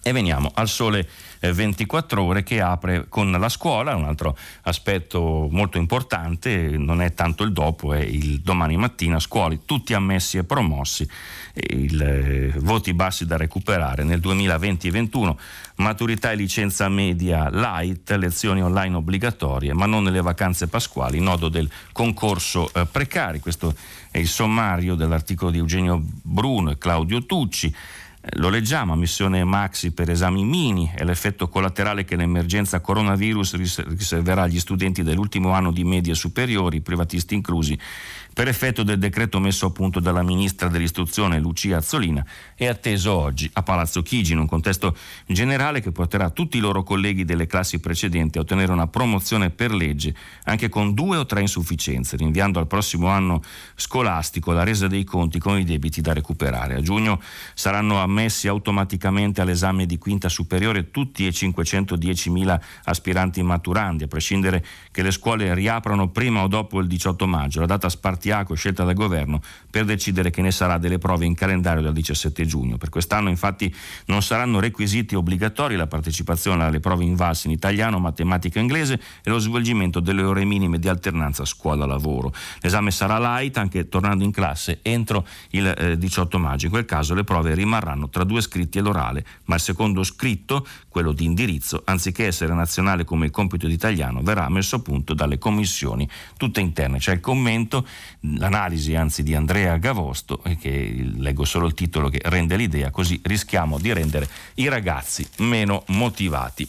E veniamo al sole 24 ore che apre con la scuola, un altro aspetto molto importante, non è tanto il dopo, è il domani mattina, scuole tutti ammessi e promossi, il, eh, voti bassi da recuperare nel 2020-21, maturità e licenza media light, lezioni online obbligatorie, ma non nelle vacanze pasquali, nodo del concorso eh, precari, questo è il sommario dell'articolo di Eugenio Bruno e Claudio Tucci. Lo leggiamo, missione Maxi per esami mini e l'effetto collaterale che l'emergenza coronavirus riserverà agli studenti dell'ultimo anno di medie superiori, privatisti inclusi, per effetto del decreto messo a punto dalla ministra dell'istruzione Lucia Azzolina è atteso oggi a Palazzo Chigi in un contesto generale che porterà tutti i loro colleghi delle classi precedenti a ottenere una promozione per legge anche con due o tre insufficienze, rinviando al prossimo anno scolastico la resa dei conti con i debiti da recuperare. A giugno saranno ammessi automaticamente all'esame di quinta superiore tutti i 510.000 aspiranti maturandi, a prescindere che le scuole riaprano prima o dopo il 18 maggio. La data spartita spartiacque scelta dal governo per decidere che ne sarà delle prove in calendario dal 17 giugno. Per quest'anno infatti non saranno requisiti obbligatori la partecipazione alle prove invalse in italiano, matematica e inglese e lo svolgimento delle ore minime di alternanza scuola-lavoro. L'esame sarà light anche tornando in classe entro il eh, 18 maggio. In quel caso le prove rimarranno tra due scritti e l'orale, ma il secondo scritto, quello di indirizzo, anziché essere nazionale come compito di italiano, verrà messo a punto dalle commissioni tutte interne. C'è il commento, l'analisi anzi di Andrea Gavosto, che leggo solo il titolo che rende l'idea, così rischiamo di rendere i ragazzi meno motivati.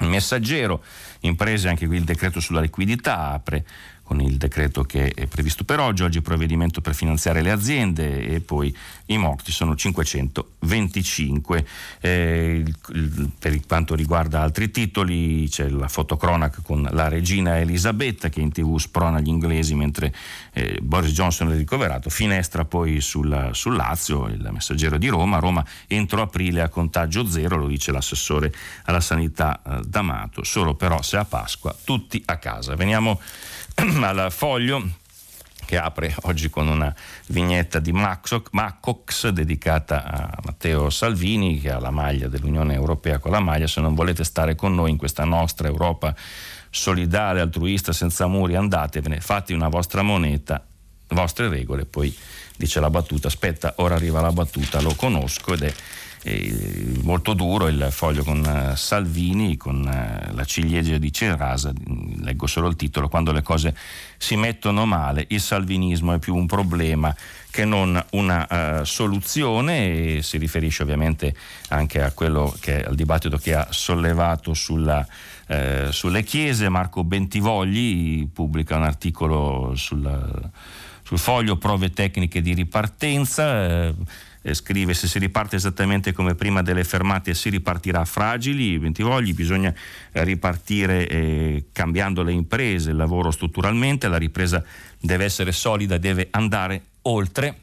Messaggero, imprese anche qui il decreto sulla liquidità apre con il decreto che è previsto per oggi, oggi il provvedimento per finanziare le aziende e poi i morti sono 525. Eh, il, il, per quanto riguarda altri titoli c'è la fotocronaca con la regina Elisabetta che in tv sprona gli inglesi mentre eh, Boris Johnson è ricoverato, finestra poi sul, sul Lazio, il messaggero di Roma, Roma entro aprile a contagio zero, lo dice l'assessore alla sanità eh, D'Amato, solo però se a Pasqua tutti a casa. Veniamo al foglio che apre oggi con una vignetta di Macox dedicata a Matteo Salvini che ha la maglia dell'Unione Europea con la maglia. Se non volete stare con noi in questa nostra Europa solidale, altruista, senza muri andatevene, fate una vostra moneta vostre regole poi dice la battuta aspetta ora arriva la battuta lo conosco ed è molto duro il foglio con uh, Salvini, con uh, la ciliegia di Cerasa, leggo solo il titolo, quando le cose si mettono male il salvinismo è più un problema che non una uh, soluzione e si riferisce ovviamente anche a quello che, al dibattito che ha sollevato sulla, sulle chiese. Marco Bentivogli pubblica un articolo sul, sul foglio prove tecniche di ripartenza eh, scrive se si riparte esattamente come prima delle fermate si ripartirà fragili, Bentivogli, bisogna ripartire eh, cambiando le imprese, il lavoro strutturalmente, la ripresa deve essere solida, deve andare oltre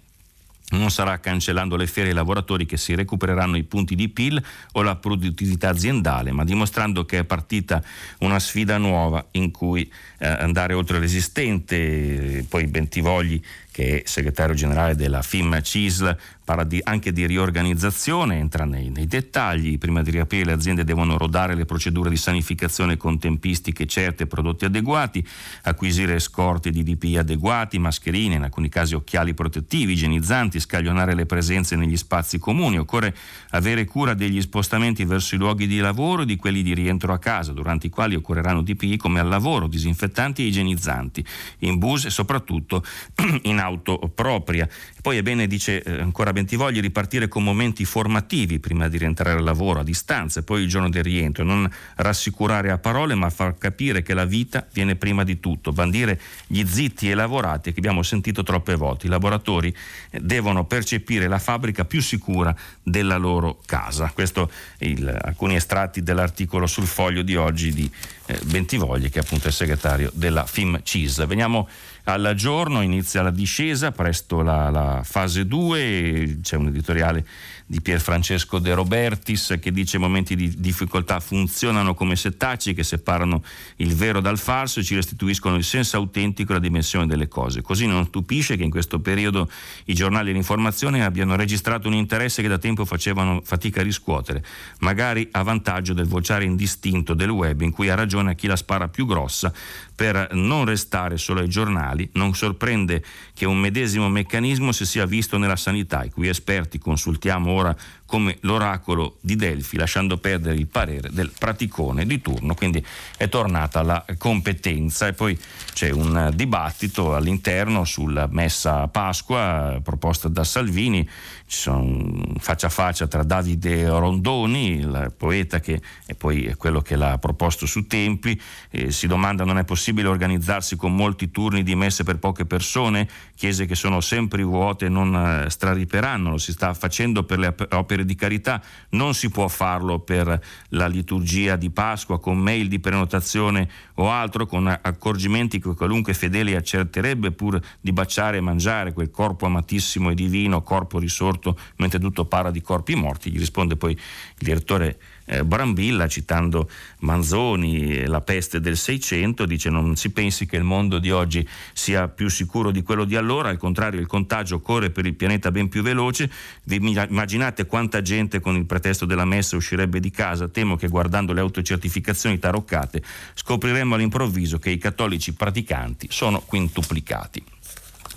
non sarà cancellando le ferie ai lavoratori che si recupereranno i punti di PIL o la produttività aziendale, ma dimostrando che è partita una sfida nuova in cui eh, andare oltre l'esistente. Poi Bentivogli che è segretario generale della FIM CISL, parla di, anche di riorganizzazione, entra nei, nei, dettagli. Prima di riaprire le aziende devono rodare le procedure di sanificazione con tempistiche certe e prodotti adeguati, acquisire scorte di DPI adeguati, mascherine, in alcuni casi occhiali protettivi, igienizzanti, scaglionare le presenze negli spazi comuni. Occorre avere cura degli spostamenti verso i luoghi di lavoro e di quelli di rientro a casa, durante i quali occorreranno DPI come al lavoro, disinfettanti e igienizzanti, in bus e soprattutto in auto propria. Poi è bene, dice eh, ancora Bentivogli, ripartire con momenti formativi prima di rientrare al lavoro a distanza e poi il giorno del rientro, non rassicurare a parole ma far capire che la vita viene prima di tutto, bandire gli zitti e lavorati che abbiamo sentito troppe volte. I lavoratori eh, devono percepire la fabbrica più sicura della loro casa. Questo il, alcuni estratti dell'articolo sul foglio di oggi di eh, Bentivogli che è appunto il segretario della FIM CIS. Veniamo al giorno, inizia la discesa, presto la, la fase 2, c'è un editoriale di Pier Francesco De Robertis che dice momenti di difficoltà funzionano come settacci che separano il vero dal falso e ci restituiscono il senso autentico e la dimensione delle cose. Così non stupisce che in questo periodo i giornali e l'informazione abbiano registrato un interesse che da tempo facevano fatica a riscuotere, magari a vantaggio del vociare indistinto del web in cui ha ragione chi la spara più grossa per non restare solo ai giornali. Non sorprende che un medesimo meccanismo si sia visto nella sanità, i cui esperti consultiamo ora come l'oracolo di Delfi, lasciando perdere il parere del praticone di turno, quindi è tornata la competenza. E poi c'è un dibattito all'interno sulla messa a Pasqua proposta da Salvini, ci sono faccia a faccia tra Davide Rondoni, il poeta che è poi quello che l'ha proposto su tempi, eh, si domanda non è possibile organizzarsi con molti turni di messe per poche persone, chiese che sono sempre vuote non eh, strariperanno, lo si sta facendo per le opere opere di carità, non si può farlo per la liturgia di Pasqua con mail di prenotazione o altro, con accorgimenti che qualunque fedele accerterebbe pur di baciare e mangiare quel corpo amatissimo e divino, corpo risorto mentre tutto parla di corpi morti. Gli risponde poi il direttore eh, Brambilla, citando Manzoni e la peste del Seicento, dice non si pensi che il mondo di oggi sia più sicuro di quello di allora, al contrario il contagio corre per il pianeta ben più veloce, vi immaginate quanta gente con il pretesto della messa uscirebbe di casa, temo che guardando le autocertificazioni taroccate scopriremmo all'improvviso che i cattolici praticanti sono quintuplicati.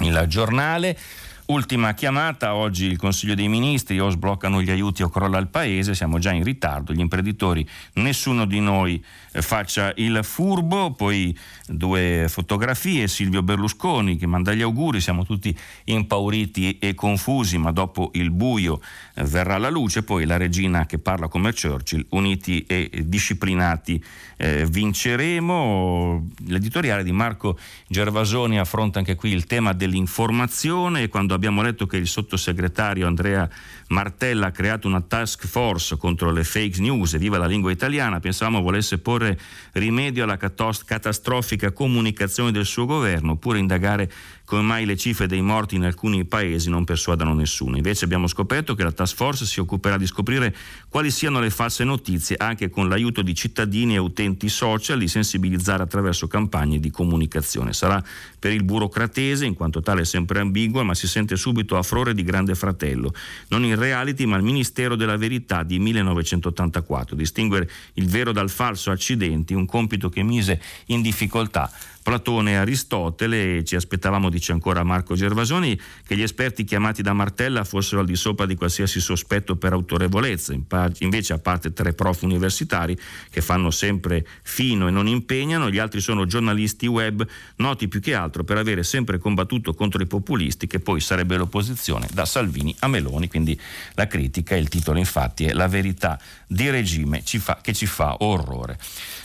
Il giornale Ultima chiamata, oggi il Consiglio dei Ministri o sbloccano gli aiuti o crolla il Paese, siamo già in ritardo, gli imprenditori, nessuno di noi faccia il furbo, poi due fotografie, Silvio Berlusconi che manda gli auguri, siamo tutti impauriti e confusi, ma dopo il buio eh, verrà la luce, poi la regina che parla come Churchill, uniti e disciplinati eh, vinceremo. L'editoriale di Marco Gervasoni affronta anche qui il tema dell'informazione quando abbiamo letto che il sottosegretario Andrea Martella ha creato una task force contro le fake news viva la lingua italiana, pensavamo volesse porre rimedio alla catastrofica comunicazione del suo governo oppure indagare come mai le cifre dei morti in alcuni paesi non persuadano nessuno. Invece abbiamo scoperto che la task force si occuperà di scoprire quali siano le false notizie anche con l'aiuto di cittadini e utenti social, di sensibilizzare attraverso campagne di comunicazione. Sarà per il burocratese, in quanto tale è sempre ambigua, ma si sente subito a frore di grande fratello. Non il reality, ma il Ministero della Verità di 1984. Distinguere il vero dal falso accidenti, un compito che mise in difficoltà Platone e Aristotele ci aspettavamo, dice ancora Marco Gervasoni, che gli esperti chiamati da Martella fossero al di sopra di qualsiasi sospetto per autorevolezza, invece a parte tre prof universitari che fanno sempre fino e non impegnano, gli altri sono giornalisti web noti più che altro per avere sempre combattuto contro i populisti che poi sarebbe l'opposizione da Salvini a Meloni, quindi la critica, il titolo infatti è La verità di regime che ci fa orrore.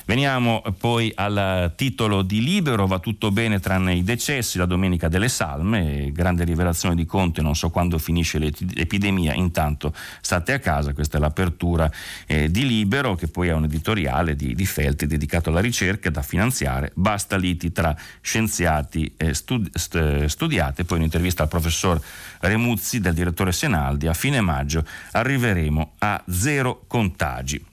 Veniamo poi al titolo di Libero, va tutto bene tranne i decessi, la domenica delle salme, grande rivelazione di Conte, non so quando finisce l'epidemia, intanto state a casa, questa è l'apertura eh, di Libero che poi ha un editoriale di, di Felti dedicato alla ricerca da finanziare, basta liti tra scienziati eh, studi- st- studiate, poi un'intervista al professor Remuzzi del direttore Senaldi, a fine maggio arriveremo a zero contagi.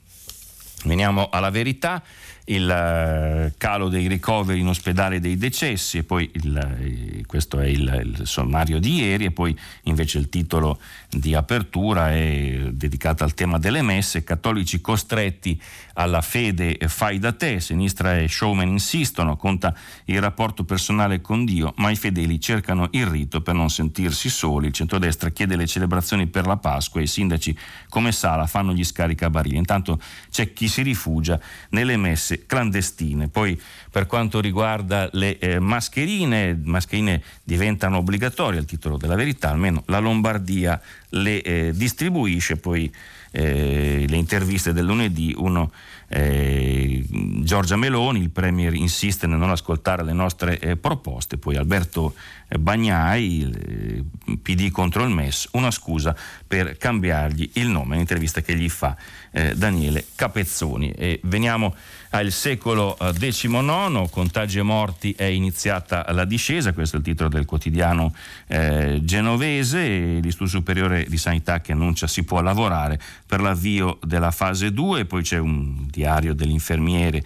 Veniamo alla verità il eh, calo dei ricoveri in ospedale dei decessi, e poi il, eh, questo è il, il, sommario di ieri, e poi invece il titolo di apertura è dedicato al tema delle messe, cattolici costretti alla fede fai da te, sinistra e showman insistono, conta il rapporto personale con Dio, ma i fedeli cercano il rito per non sentirsi soli, il centrodestra chiede le celebrazioni per la Pasqua e i sindaci come Sala fanno gli scaricabarili, intanto c'è chi si rifugia nelle messe clandestine. Poi per quanto riguarda le eh, mascherine, mascherine diventano obbligatorie al titolo della verità, almeno la Lombardia le eh, distribuisce, poi eh, le interviste del lunedì, uno eh, Giorgia Meloni, il Premier insiste nel non ascoltare le nostre eh, proposte, poi Alberto eh, Bagnai, il eh, PD contro il MES, una scusa per cambiargli il nome, un'intervista che gli fa eh, Daniele Capezzoni. E veniamo al secolo XIX, eh, contagi e morti è iniziata la discesa, questo è il titolo del quotidiano eh, genovese, l'Istituto Superiore di Sanità che annuncia si può lavorare per l'avvio della fase 2, poi c'è un diario dell'infermiere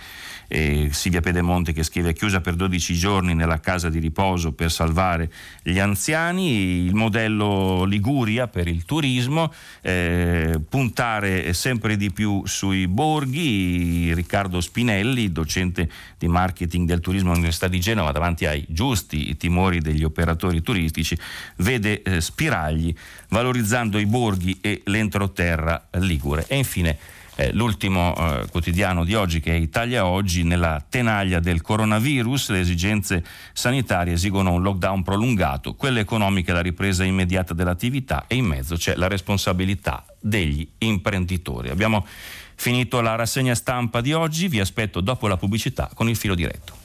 eh, Silvia Pedemonte che scrive chiusa per 12 giorni nella casa di riposo per salvare gli anziani, il modello Liguria per il turismo, eh, puntare sempre di più sui borghi, Riccardo Spinelli, docente di marketing del turismo all'Università di Genova, davanti ai giusti timori degli operatori turistici, vede eh, spiragli valorizzando i borghi e l'entroterra ligure. E infine eh, l'ultimo eh, quotidiano di oggi che è Italia Oggi, nella tenaglia del coronavirus le esigenze sanitarie esigono un lockdown prolungato, quelle economiche la ripresa immediata dell'attività e in mezzo c'è la responsabilità degli imprenditori. Abbiamo finito la rassegna stampa di oggi, vi aspetto dopo la pubblicità con il filo diretto.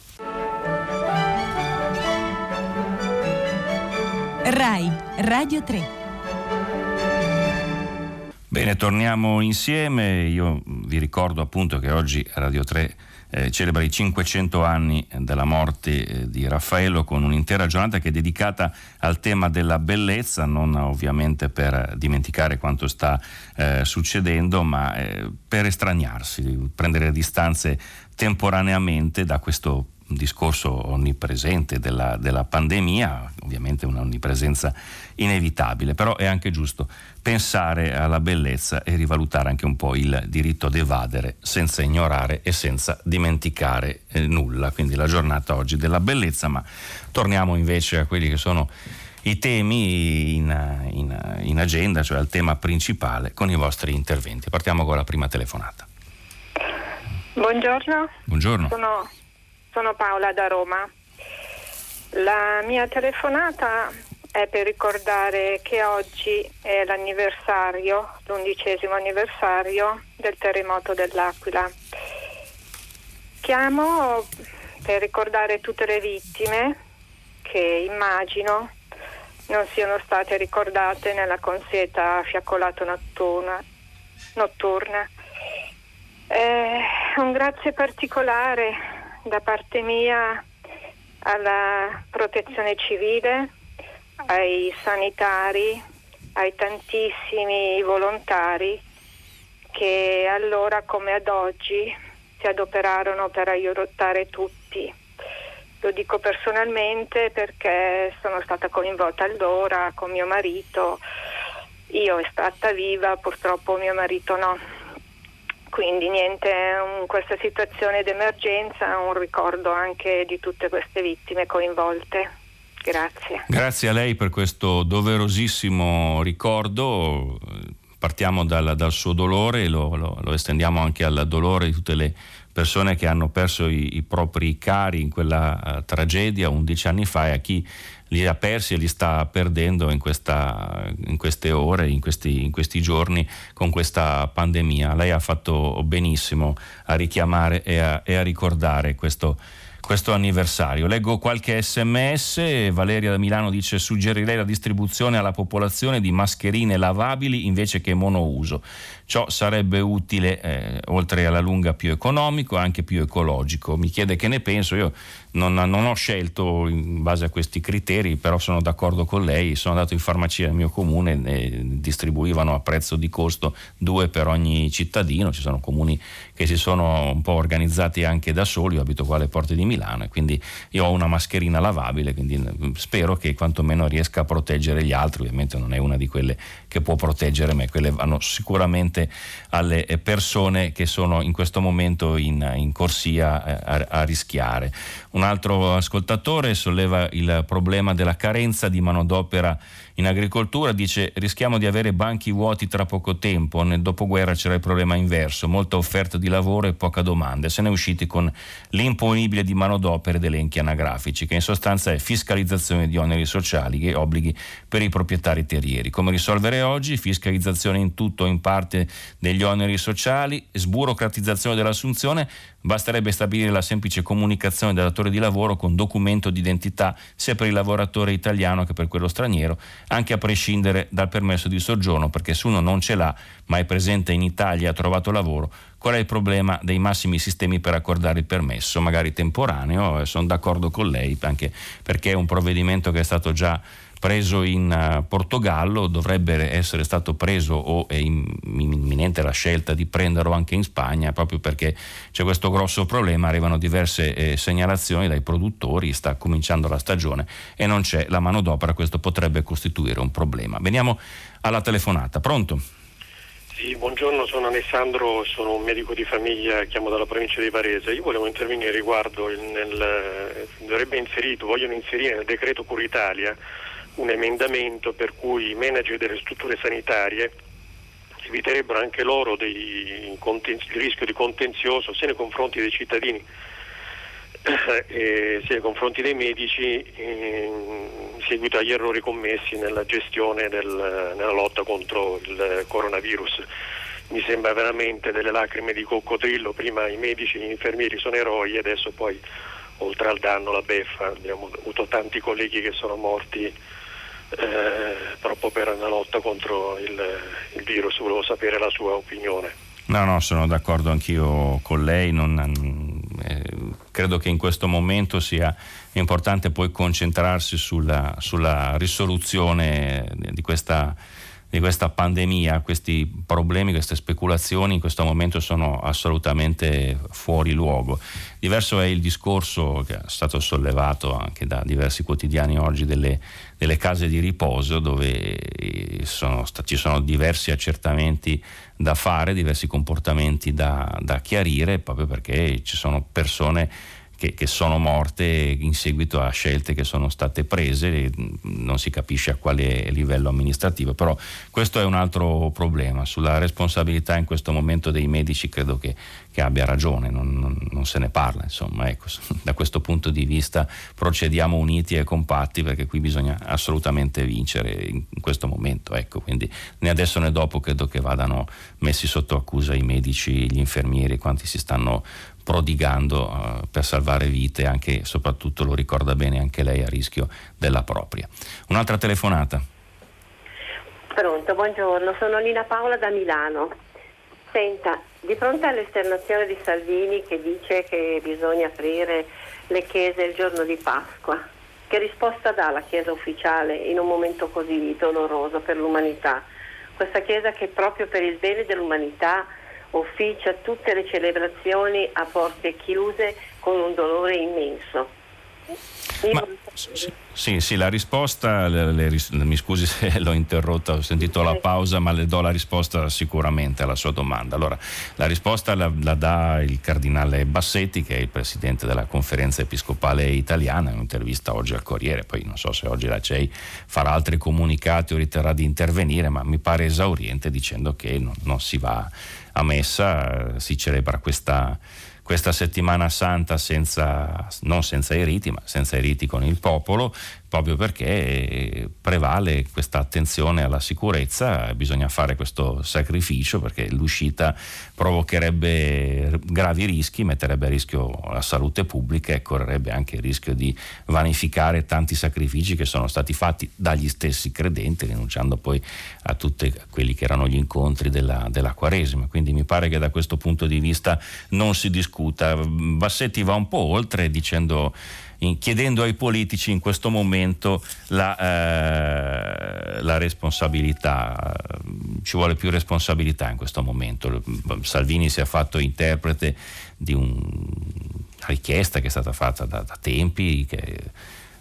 RAI, Radio 3. Bene, torniamo insieme. Io vi ricordo appunto che oggi Radio 3 eh, celebra i 500 anni della morte eh, di Raffaello con un'intera giornata che è dedicata al tema della bellezza, non ovviamente per dimenticare quanto sta eh, succedendo, ma eh, per estraniarsi, prendere distanze temporaneamente da questo discorso onnipresente della, della pandemia, ovviamente un'onnipresenza inevitabile, però è anche giusto pensare alla bellezza e rivalutare anche un po' il diritto ad evadere senza ignorare e senza dimenticare eh, nulla. Quindi la giornata oggi della bellezza, ma torniamo invece a quelli che sono i temi in, in, in agenda, cioè il tema principale, con i vostri interventi. Partiamo con la prima telefonata. Buongiorno. Buongiorno. Sono, sono Paola da Roma. La mia telefonata è per ricordare che oggi è l'anniversario, l'undicesimo anniversario del terremoto dell'Aquila. Chiamo per ricordare tutte le vittime che immagino non siano state ricordate nella consueta fiaccolata notturna. notturna. Eh, un grazie particolare da parte mia alla protezione civile, ai sanitari, ai tantissimi volontari che allora come ad oggi si adoperarono per aiutare tutti. Lo dico personalmente perché sono stata coinvolta allora con mio marito, io estratta viva, purtroppo mio marito no. Quindi niente, in questa situazione d'emergenza un ricordo anche di tutte queste vittime coinvolte. Grazie. Grazie a lei per questo doverosissimo ricordo. Partiamo dal, dal suo dolore e lo, lo, lo, estendiamo anche al dolore di tutte le persone che hanno perso i, i propri cari in quella uh, tragedia 11 anni fa e a chi li ha persi e li sta perdendo in, questa, in queste ore, in questi, in questi, giorni con questa pandemia. Lei ha fatto benissimo a richiamare e a, e a ricordare questo questo anniversario. Leggo qualche sms, Valeria da Milano dice suggerirei la distribuzione alla popolazione di mascherine lavabili invece che monouso. Ciò sarebbe utile, eh, oltre alla lunga, più economico e anche più ecologico. Mi chiede che ne penso, io non, non, ho scelto in base a questi criteri, però sono d'accordo con lei, sono andato in farmacia nel mio comune e distribuivano a prezzo di costo due per ogni cittadino, ci sono comuni che si sono un po' organizzati anche da soli, io abito qua alle porte di Milano e quindi io ho una mascherina lavabile, quindi mm, spero che quantomeno riesca a proteggere gli altri, ovviamente non è una di quelle che può proteggere me, quelle vanno sicuramente alle persone che sono in questo momento in, in corsia eh, a, a rischiare. Un altro ascoltatore solleva il problema della carenza di manodopera in agricoltura dice rischiamo di avere banchi vuoti tra poco tempo, nel dopoguerra c'era il problema inverso, molta offerta di lavoro e poca domanda, se ne è usciti con l'imponibile di manodopera ed elenchi anagrafici, che in sostanza è fiscalizzazione di oneri sociali e obblighi per i proprietari terrieri. Come risolvere oggi? Fiscalizzazione in tutto o in parte degli oneri sociali, sburocratizzazione dell'assunzione, Basterebbe stabilire la semplice comunicazione del datore di lavoro con documento di identità sia per il lavoratore italiano che per quello straniero, anche a prescindere dal permesso di soggiorno, perché se uno non ce l'ha ma è presente in Italia e ha trovato lavoro, qual è il problema dei massimi sistemi per accordare il permesso, magari temporaneo? Sono d'accordo con lei, anche perché è un provvedimento che è stato già preso in uh, Portogallo, dovrebbe essere stato preso o è imminente la scelta di prenderlo anche in Spagna, proprio perché c'è questo grosso problema, arrivano diverse eh, segnalazioni dai produttori, sta cominciando la stagione e non c'è la manodopera, questo potrebbe costituire un problema. Veniamo alla telefonata, pronto? Sì, buongiorno, sono Alessandro, sono un medico di famiglia, chiamo dalla provincia di Varese. Io volevo intervenire riguardo, nel, eh, dovrebbe inserito, vogliono inserire nel decreto Cura Italia un emendamento per cui i manager delle strutture sanitarie eviterebbero anche loro dei, il rischio di contenzioso sia nei confronti dei cittadini eh, sia nei confronti dei medici eh, in seguito agli errori commessi nella gestione del, nella lotta contro il coronavirus. Mi sembra veramente delle lacrime di coccodrillo, prima i medici e gli infermieri sono eroi e adesso poi oltre al danno la beffa, abbiamo avuto tanti colleghi che sono morti eh, proprio per una lotta contro il, il, virus. Volevo sapere la sua opinione. No, no, sono d'accordo anch'io con lei. Non, eh, credo che in questo momento sia importante poi concentrarsi sulla, sulla risoluzione di questa di questa pandemia, questi problemi, queste speculazioni in questo momento sono assolutamente fuori luogo. Diverso è il discorso che è stato sollevato anche da diversi quotidiani oggi delle, delle case di riposo dove sono, ci sono diversi accertamenti da fare, diversi comportamenti da, da chiarire, proprio perché ci sono persone che, che, sono morte in seguito a scelte che sono state prese, non si capisce a quale livello amministrativo, però questo è un altro problema. Sulla responsabilità in questo momento dei medici credo che, che abbia ragione, non, non, non, se ne parla, insomma, ecco, da questo punto di vista procediamo uniti e compatti perché qui bisogna assolutamente vincere in, in questo momento, ecco, quindi né adesso né dopo credo che vadano messi sotto accusa i medici, gli infermieri, quanti si stanno prodigando uh, per salvare vite, anche e soprattutto lo ricorda bene anche lei a rischio della propria. Un'altra telefonata. Pronto, buongiorno, sono Nina Paola da Milano. Senta, di fronte all'esternazione di Salvini che dice che bisogna aprire le chiese il giorno di Pasqua, che risposta dà la Chiesa ufficiale in un momento così doloroso per l'umanità? Questa Chiesa che proprio per il bene dell'umanità officia tutte le celebrazioni a porte chiuse con un dolore immenso. Ma, sì, sì, la risposta, le, le, mi scusi se l'ho interrotta, ho sentito la pausa, ma le do la risposta sicuramente alla sua domanda. Allora, la risposta la, la dà il cardinale Bassetti, che è il presidente della conferenza episcopale italiana, in un'intervista oggi al Corriere, poi non so se oggi la CEI farà altri comunicati o riterrà di intervenire, ma mi pare esauriente dicendo che non, non si va a messa, si celebra questa questa settimana santa senza, non senza i riti, ma senza i riti con il popolo, proprio perché prevale questa attenzione alla sicurezza, bisogna fare questo sacrificio perché l'uscita provocherebbe gravi rischi, metterebbe a rischio la salute pubblica e correrebbe anche il rischio di vanificare tanti sacrifici che sono stati fatti dagli stessi credenti, rinunciando poi a tutti quelli che erano gli incontri della, della Quaresima. Quindi mi pare che da questo punto di vista non si discuta. Bassetti va un po' oltre dicendo chiedendo ai politici in questo momento la, eh, la, responsabilità. Ci vuole più responsabilità in questo momento. Salvini si è fatto interprete di una richiesta che è stata fatta da, da tempi. Che,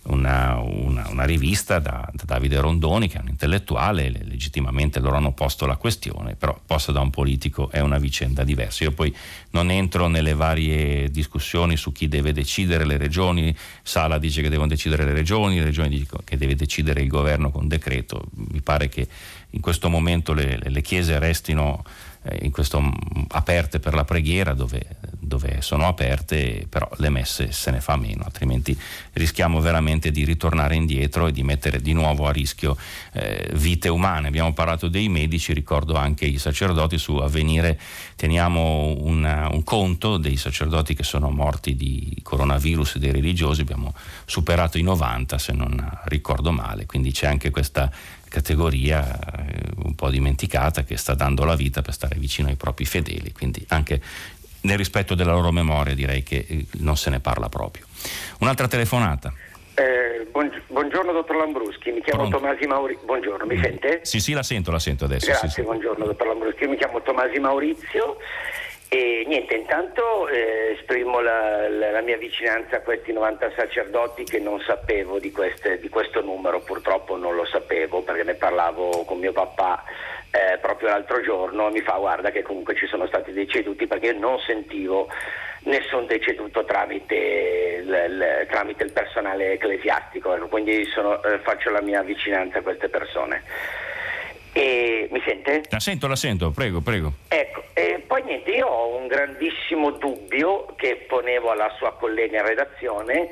una, una, una rivista da, da, Davide Rondoni, che è un intellettuale, legittimamente loro hanno posto la questione, però posta da un politico è una vicenda diversa. Io poi non entro nelle varie discussioni su chi deve decidere le regioni, Sala dice che devono decidere le regioni, le regioni dicono che deve decidere il governo con decreto, mi pare che in questo momento le, le chiese restino eh, questo, aperte per la preghiera dove, dove, sono aperte, però le messe se ne fa meno, altrimenti rischiamo veramente di ritornare indietro e di mettere di nuovo a rischio eh, vite umane. Abbiamo parlato dei medici, ricordo anche i sacerdoti, su Avvenire teniamo una, un conto dei sacerdoti che sono morti di coronavirus dei religiosi, abbiamo superato i 90 se non ricordo male, quindi c'è anche questa categoria eh, un po' dimenticata che sta dando la vita per stare vicino ai propri fedeli, quindi anche nel rispetto della loro memoria direi che eh, non se ne parla proprio. Un'altra telefonata. Eh, buongiorno dottor Lambruschi, mi chiamo Pronto. Tomasi Maurizio. Buongiorno, mi sente? Sì, sì, la sento, la sento adesso. Grazie, sì, sì. buongiorno dottor Lambruschi, io mi chiamo Tomasi Maurizio e niente, intanto eh, esprimo la, la, la, mia vicinanza a questi 90 sacerdoti che non sapevo di, queste, di, questo numero, purtroppo non lo sapevo perché ne parlavo con mio papà eh, proprio l'altro giorno, mi fa guarda che comunque ci sono stati deceduti perché io non sentivo nessun deceduto tramite il, il, tramite il personale ecclesiastico, quindi sono, eh, faccio la mia vicinanza a queste persone. E, mi sente? La sento, la sento, prego, prego. Ecco, e poi niente, io ho un grandissimo dubbio che ponevo alla sua collega in redazione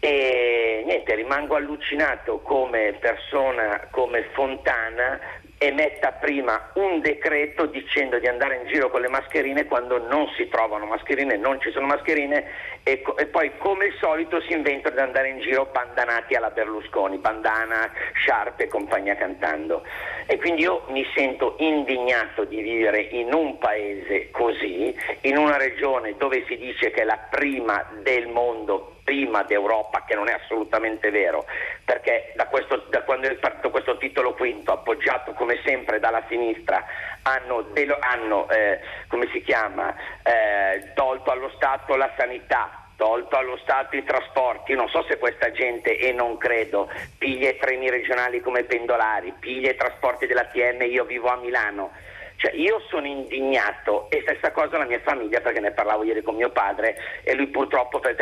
e niente, rimango allucinato come persona, come Fontana emetta prima un decreto dicendo di andare in giro con le mascherine quando non si trovano mascherine, non ci sono mascherine e, co- e poi come il solito si inventano di andare in giro bandanati alla Berlusconi, bandana, sciarpe e compagnia cantando. E quindi io mi sento indignato di vivere in un paese così, in una regione dove si dice che è la prima del mondo prima d'Europa, che non è assolutamente vero, perché da, questo, da quando è partito questo titolo quinto, appoggiato come sempre dalla sinistra, hanno, hanno eh, come si chiama, eh, tolto allo Stato la sanità, tolto allo Stato i trasporti, non so se questa gente, e non credo, piglia i treni regionali come pendolari, piglia i trasporti dell'ATM, io vivo a Milano, Cioè io sono indignato e stessa cosa la mia famiglia perché ne parlavo ieri con mio padre e lui purtroppo per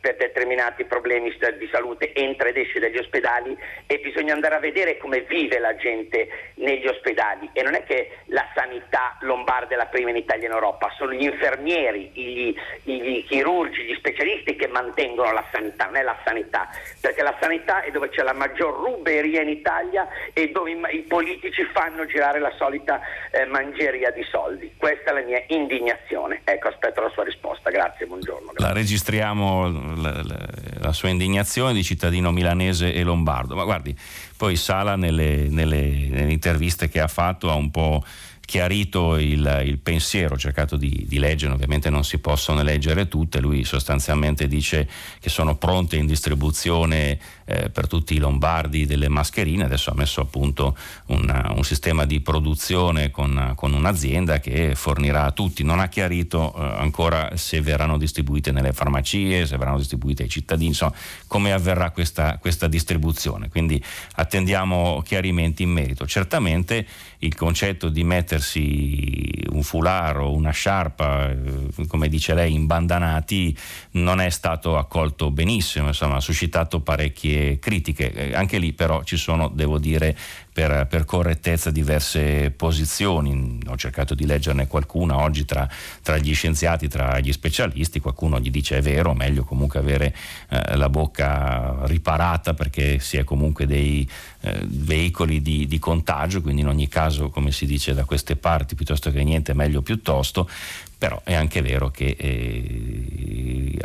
per determinati problemi di salute entra ed esce dagli ospedali e bisogna andare a vedere come vive la gente negli ospedali. E non è che la sanità lombarda è la prima in Italia e in Europa, sono gli infermieri, gli, gli chirurgi, gli specialisti che mantengono la sanità, non è la sanità, perché la sanità è dove c'è la maggior ruberia in Italia e dove i, i politici fanno girare la solita eh, mangeria di soldi. Questa è la mia indignazione. Ecco, aspetto la sua risposta. Grazie, buongiorno. Grazie. La registriamo la, la, la, sua indignazione di cittadino milanese e lombardo, ma guardi, poi Sala nelle, nelle, nelle interviste che ha fatto ha un po' chiarito il, il pensiero, ho cercato di, di, leggere, ovviamente non si possono leggere tutte, lui sostanzialmente dice che sono pronte in distribuzione eh, per tutti i lombardi delle mascherine, adesso ha messo a punto una, un sistema di produzione con, con, un'azienda che fornirà a tutti, non ha chiarito eh, ancora se verranno distribuite nelle farmacie, se verranno distribuite ai cittadini, insomma come avverrà questa, questa distribuzione, quindi attendiamo chiarimenti in merito. Certamente il concetto di mettersi un fularo, una sciarpa, eh, come dice lei, imbandanati, non è stato accolto benissimo, insomma, ha suscitato parecchie critiche. Eh, anche lì però ci sono, devo dire, per, per, correttezza diverse posizioni, ho cercato di leggerne qualcuna oggi tra, tra, gli scienziati, tra gli specialisti, qualcuno gli dice è vero, meglio comunque avere eh, la bocca riparata perché si è comunque dei eh, veicoli di, di contagio, quindi in ogni caso come si dice da queste parti piuttosto che niente meglio piuttosto, però è anche vero che eh,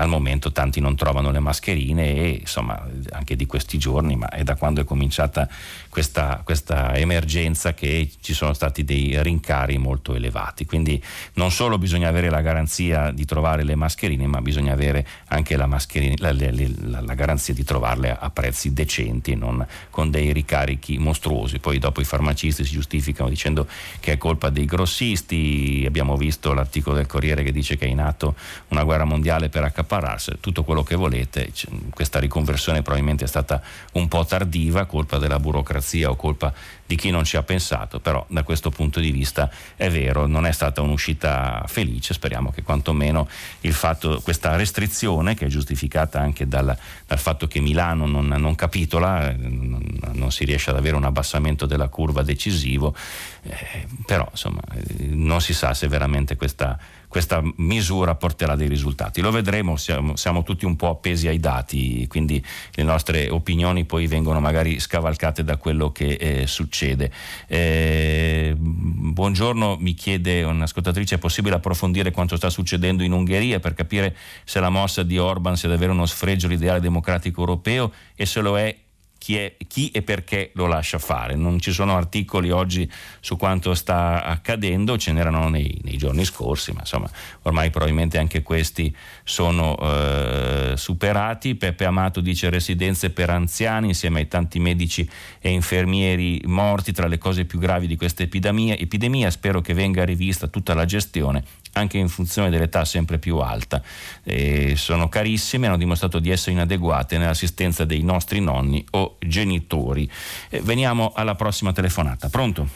al momento tanti non trovano le mascherine e insomma anche di questi giorni, ma è da quando è cominciata questa, questa emergenza che ci sono stati dei rincari molto elevati. Quindi non solo bisogna avere la garanzia di trovare le mascherine, ma bisogna avere anche la, la, la, la garanzia di trovarle a, a prezzi decenti, non con dei ricarichi mostruosi. Poi dopo i farmacisti si giustificano dicendo che è colpa dei grossisti, abbiamo visto l'articolo del Corriere che dice che è in atto una guerra mondiale per accaparrarsi, tutto quello che volete, questa riconversione probabilmente è stata un po' tardiva, colpa della burocrazia o colpa di chi non ci ha pensato, però da questo punto di vista è vero, non è stata un'uscita felice, speriamo che quantomeno fatto, questa restrizione, che è giustificata anche dal, dal fatto che Milano non, non capitola, non, non, si riesce ad avere un abbassamento della curva decisivo, eh, però insomma eh, non si sa se veramente questa questa misura porterà dei risultati. Lo vedremo, siamo, siamo, tutti un po' appesi ai dati, quindi le nostre opinioni poi vengono magari scavalcate da quello che eh, succede. Eh, buongiorno, mi chiede un'ascoltatrice, è possibile approfondire quanto sta succedendo in Ungheria per capire se la mossa di Orban sia davvero uno sfregio all'ideale democratico europeo e se lo è chi, è, chi, e perché lo lascia fare. Non ci sono articoli oggi su quanto sta accadendo, ce n'erano nei, nei giorni scorsi, ma insomma ormai probabilmente anche questi sono eh, superati. Peppe Amato dice residenze per anziani insieme ai tanti medici e infermieri morti tra le cose più gravi di questa epidemia. epidemia spero che venga rivista tutta la gestione anche in funzione dell'età sempre più alta. Eh, sono carissime, hanno dimostrato di essere inadeguate nell'assistenza dei nostri nonni o genitori. Eh, veniamo alla prossima telefonata. Pronto?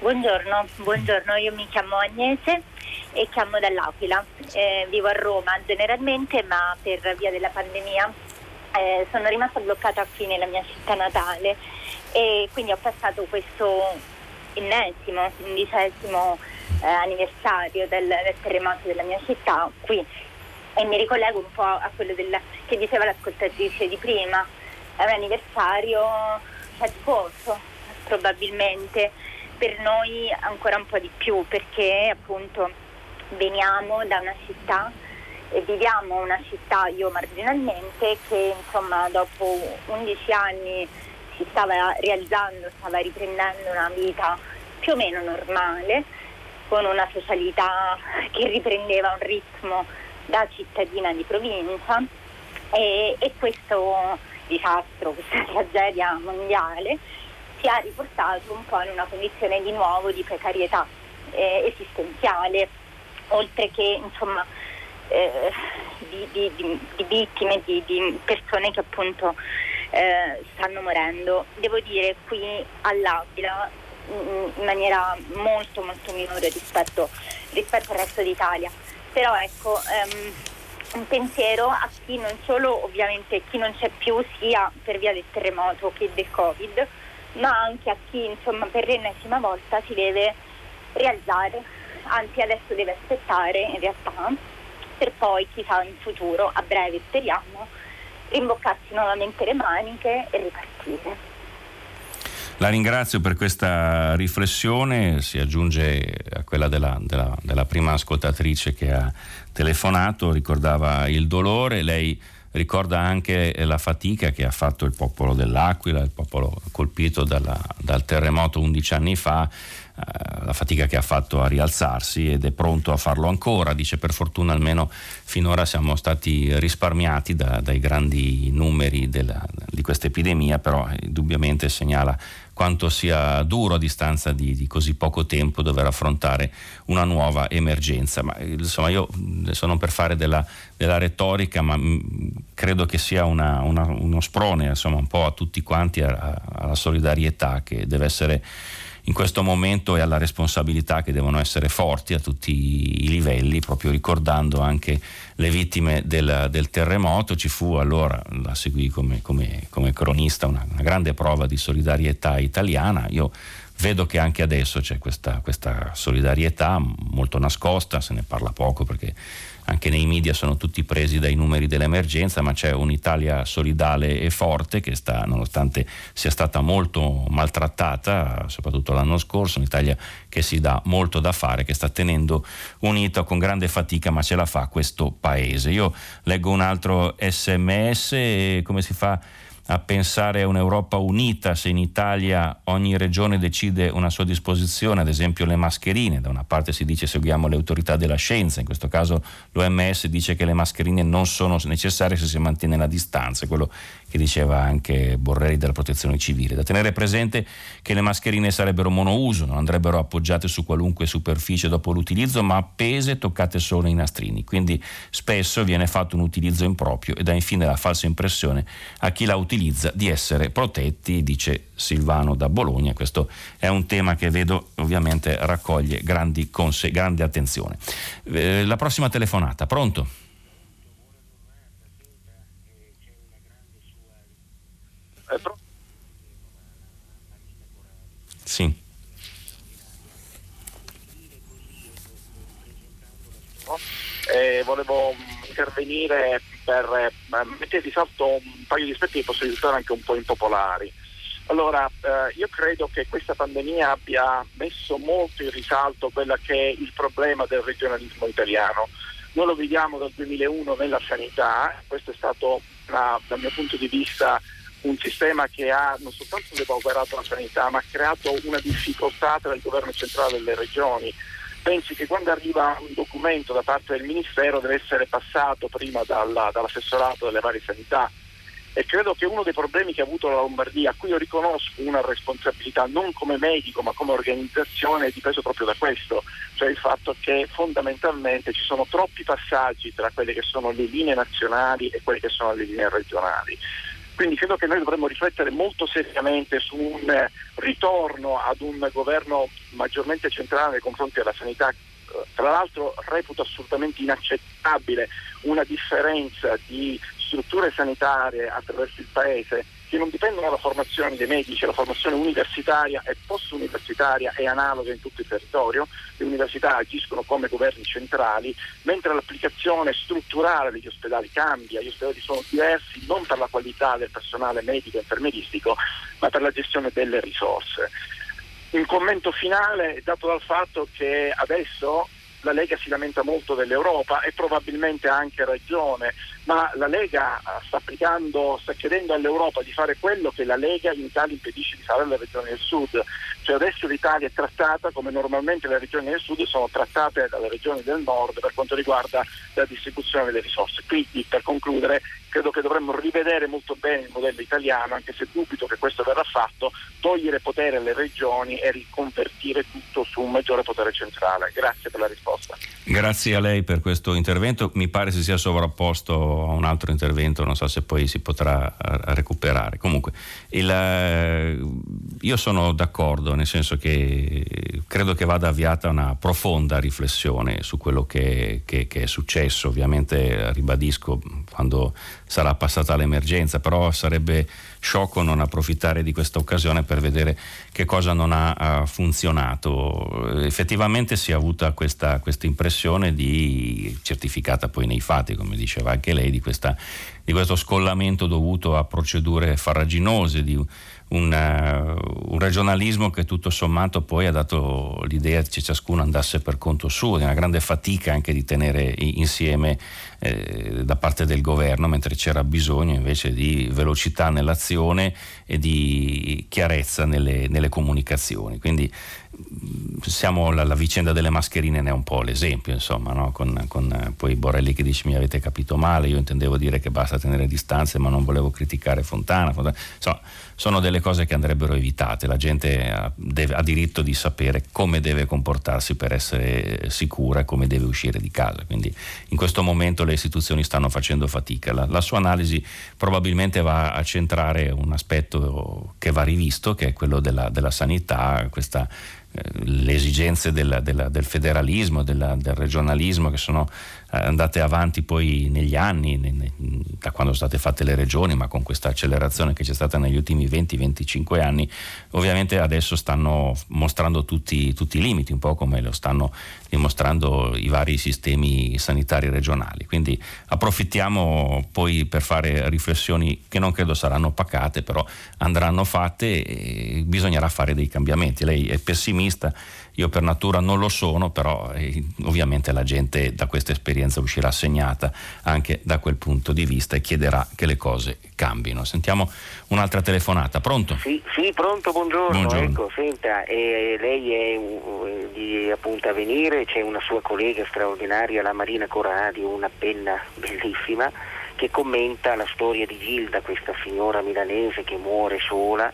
Buongiorno, buongiorno, io mi chiamo Agnese e chiamo dall'Aquila. Eh, vivo a Roma generalmente, ma per via della pandemia eh, sono rimasta bloccata qui nella mia città natale e quindi ho passato questo ennesimo, undicesimo eh, anniversario del, del, terremoto della mia città qui e mi ricollego un po' a quello della, che diceva l'ascoltatrice di prima, è un anniversario faticoso probabilmente, per noi ancora un po' di più perché appunto veniamo da una città e viviamo una città, io marginalmente, che insomma dopo 11 anni si stava realizzando, stava riprendendo una vita più o meno normale con una socialità che riprendeva un ritmo da cittadina di provincia e, e questo disastro, questa tragedia mondiale ci ha riportato un po' in una condizione di nuovo di precarietà eh, esistenziale, oltre che insomma, eh, di, di, di, di, vittime, di, persone che appunto eh, stanno morendo. Devo dire qui all'Aquila in maniera molto molto minore rispetto, rispetto al resto d'Italia. Però ecco, um, un pensiero a chi non solo ovviamente chi non c'è più sia per via del terremoto che del Covid, ma anche a chi insomma per l'ennesima volta si deve rialzare, anzi adesso deve aspettare in realtà per poi chissà in futuro, a breve speriamo, rimboccarsi nuovamente le maniche e ripartire. La ringrazio per questa riflessione, si aggiunge a quella della, della, della prima ascoltatrice che ha telefonato, ricordava il dolore, lei ricorda anche la fatica che ha fatto il popolo dell'Aquila, il popolo colpito dalla, dal terremoto 11 anni fa, eh, la fatica che ha fatto a rialzarsi ed è pronto a farlo ancora. Dice per fortuna almeno finora siamo stati risparmiati da, dai grandi numeri della, di questa epidemia, però indubbiamente segnala quanto sia duro a distanza di, di, così poco tempo dover affrontare una nuova emergenza. Ma insomma io adesso non per fare della, della retorica, ma credo che sia una, una, uno sprone insomma, un po' a tutti quanti a, a, alla solidarietà che deve essere in questo momento e alla responsabilità che devono essere forti a tutti i livelli, proprio ricordando anche le vittime del, del terremoto. Ci fu allora, la seguì come, come, come cronista, una, una, grande prova di solidarietà italiana. Io vedo che anche adesso c'è questa, questa solidarietà molto nascosta, se ne parla poco perché anche nei media sono tutti presi dai numeri dell'emergenza, ma c'è un'Italia solidale e forte che sta, nonostante sia stata molto maltrattata, soprattutto l'anno scorso, un'Italia che si dà molto da fare, che sta tenendo unita con grande fatica, ma ce la fa questo paese. Io leggo un altro sms, come si fa? A pensare a un'Europa unita se in Italia ogni regione decide una sua disposizione, ad esempio le mascherine, da una parte si dice seguiamo le autorità della scienza, in questo caso l'OMS dice che le mascherine non sono necessarie se si mantiene la distanza, quello che diceva anche Borrelli della protezione civile. Da tenere presente che le mascherine sarebbero monouso, non andrebbero appoggiate su qualunque superficie dopo l'utilizzo, ma appese e toccate solo i nastrini. Quindi spesso viene fatto un utilizzo improprio e dà infine la falsa impressione a chi la utilizza di essere protetti, dice Silvano da Bologna. Questo è un tema che vedo ovviamente raccoglie grandi conse- grande attenzione. Eh, la prossima telefonata, pronto? Sì. Eh, volevo intervenire per eh, mettere di salto un paio di aspetti che possono risultare anche un po' impopolari. Allora, eh, io credo che questa pandemia abbia messo molto in risalto quello che è il problema del regionalismo italiano. Noi lo vediamo dal 2001 nella sanità, questo è stato dal mio punto di vista un sistema che ha non soltanto depauperato la sanità, ma ha creato una difficoltà tra il governo centrale e le regioni. Pensi che quando arriva un documento da parte del Ministero deve essere passato prima dalla, dall'assessorato delle varie sanità e credo che uno dei problemi che ha avuto la Lombardia, a cui io riconosco una responsabilità non come medico ma come organizzazione, è dipeso proprio da questo, cioè il fatto che fondamentalmente ci sono troppi passaggi tra quelle che sono le linee nazionali e quelle che sono le linee regionali. Quindi credo che noi dovremmo riflettere molto seriamente su un ritorno ad un governo maggiormente centrale nei confronti della sanità. Tra l'altro reputo assolutamente inaccettabile una differenza di strutture sanitarie attraverso il Paese che non dipendono dalla formazione dei medici, la formazione universitaria e post-universitaria è analoga in tutto il territorio, le università agiscono come governi centrali, mentre l'applicazione strutturale degli ospedali cambia, gli ospedali sono diversi non per la qualità del personale medico e infermieristico, ma per la gestione delle risorse. Un commento finale è dato dal fatto che adesso la Lega si lamenta molto dell'Europa e probabilmente ha anche ragione, ma la Lega eh, sta sta chiedendo all'Europa di fare quello che la Lega in Italia impedisce di fare alle regioni del Sud. Cioè adesso l'Italia è trattata come normalmente le regioni del Sud sono trattate dalle regioni del Nord per quanto riguarda la distribuzione delle risorse. Quindi per concludere credo che dovremmo rivedere molto bene il modello italiano, anche se dubito che questo verrà fatto, togliere potere alle regioni e riconvertire tutto su un maggiore potere centrale. Grazie per la risposta. Grazie a lei per questo intervento, mi pare si sia sovrapposto a un altro intervento, non so se poi si potrà recuperare. Comunque, il, eh, io sono d'accordo, nel senso che credo che vada avviata una profonda riflessione su quello che, che, che è successo, ovviamente ribadisco quando sarà passata l'emergenza, però sarebbe sciocco non approfittare di questa occasione per vedere che cosa non ha, funzionato. Effettivamente si è avuta questa, impressione di, certificata poi nei fatti, come diceva anche lei, di, questa, di questo scollamento dovuto a procedure farraginose, di un, uh, un, regionalismo che tutto sommato poi ha dato l'idea che ciascuno andasse per conto suo, di una grande fatica anche di tenere insieme eh, da parte del governo, mentre c'era bisogno invece di velocità nell'azione e di chiarezza nelle, nelle comunicazioni. Quindi siamo, la, la, vicenda delle mascherine ne è un po' l'esempio, insomma, no? con, con eh, poi Borelli che dice mi avete capito male, io intendevo dire che basta tenere distanze ma non volevo criticare Fontana, Fontana. Insomma, sono delle cose che andrebbero evitate, la gente ha, deve, ha, diritto di sapere come deve comportarsi per essere sicura e come deve uscire di casa, quindi in questo momento le istituzioni stanno facendo fatica, la, la sua analisi probabilmente va a centrare un aspetto che va rivisto, che è quello della, della sanità, questa le esigenze della, della, del federalismo, della, del regionalismo che sono eh, andate avanti poi negli anni, ne, ne, da quando sono state fatte le regioni, ma con questa accelerazione che c'è stata negli ultimi 20-25 anni, ovviamente adesso stanno mostrando tutti, tutti, i limiti, un po' come lo stanno dimostrando i vari sistemi sanitari regionali. Quindi approfittiamo poi per fare riflessioni che non credo saranno pacate, però andranno fatte e bisognerà fare dei cambiamenti. Lei è pessimista io per natura non lo sono, però eh, ovviamente la gente da questa esperienza uscirà segnata anche da quel punto di vista e chiederà che le cose cambino. Sentiamo un'altra telefonata. Pronto? Sì, sì pronto, buongiorno. buongiorno. Ecco, senta, eh, lei è uh, di appunto Avvenire, c'è una sua collega straordinaria, la Marina Corradi, una penna bellissima che commenta la storia di Gilda, questa signora milanese che muore sola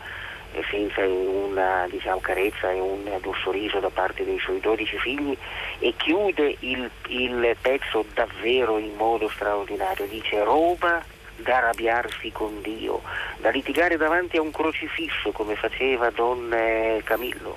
senza una diciamo, carezza e un, sorriso da parte dei suoi 12 figli e chiude il, il pezzo davvero in modo straordinario, dice roba da arrabbiarsi con Dio, da litigare davanti a un crocifisso come faceva Don eh, Camillo,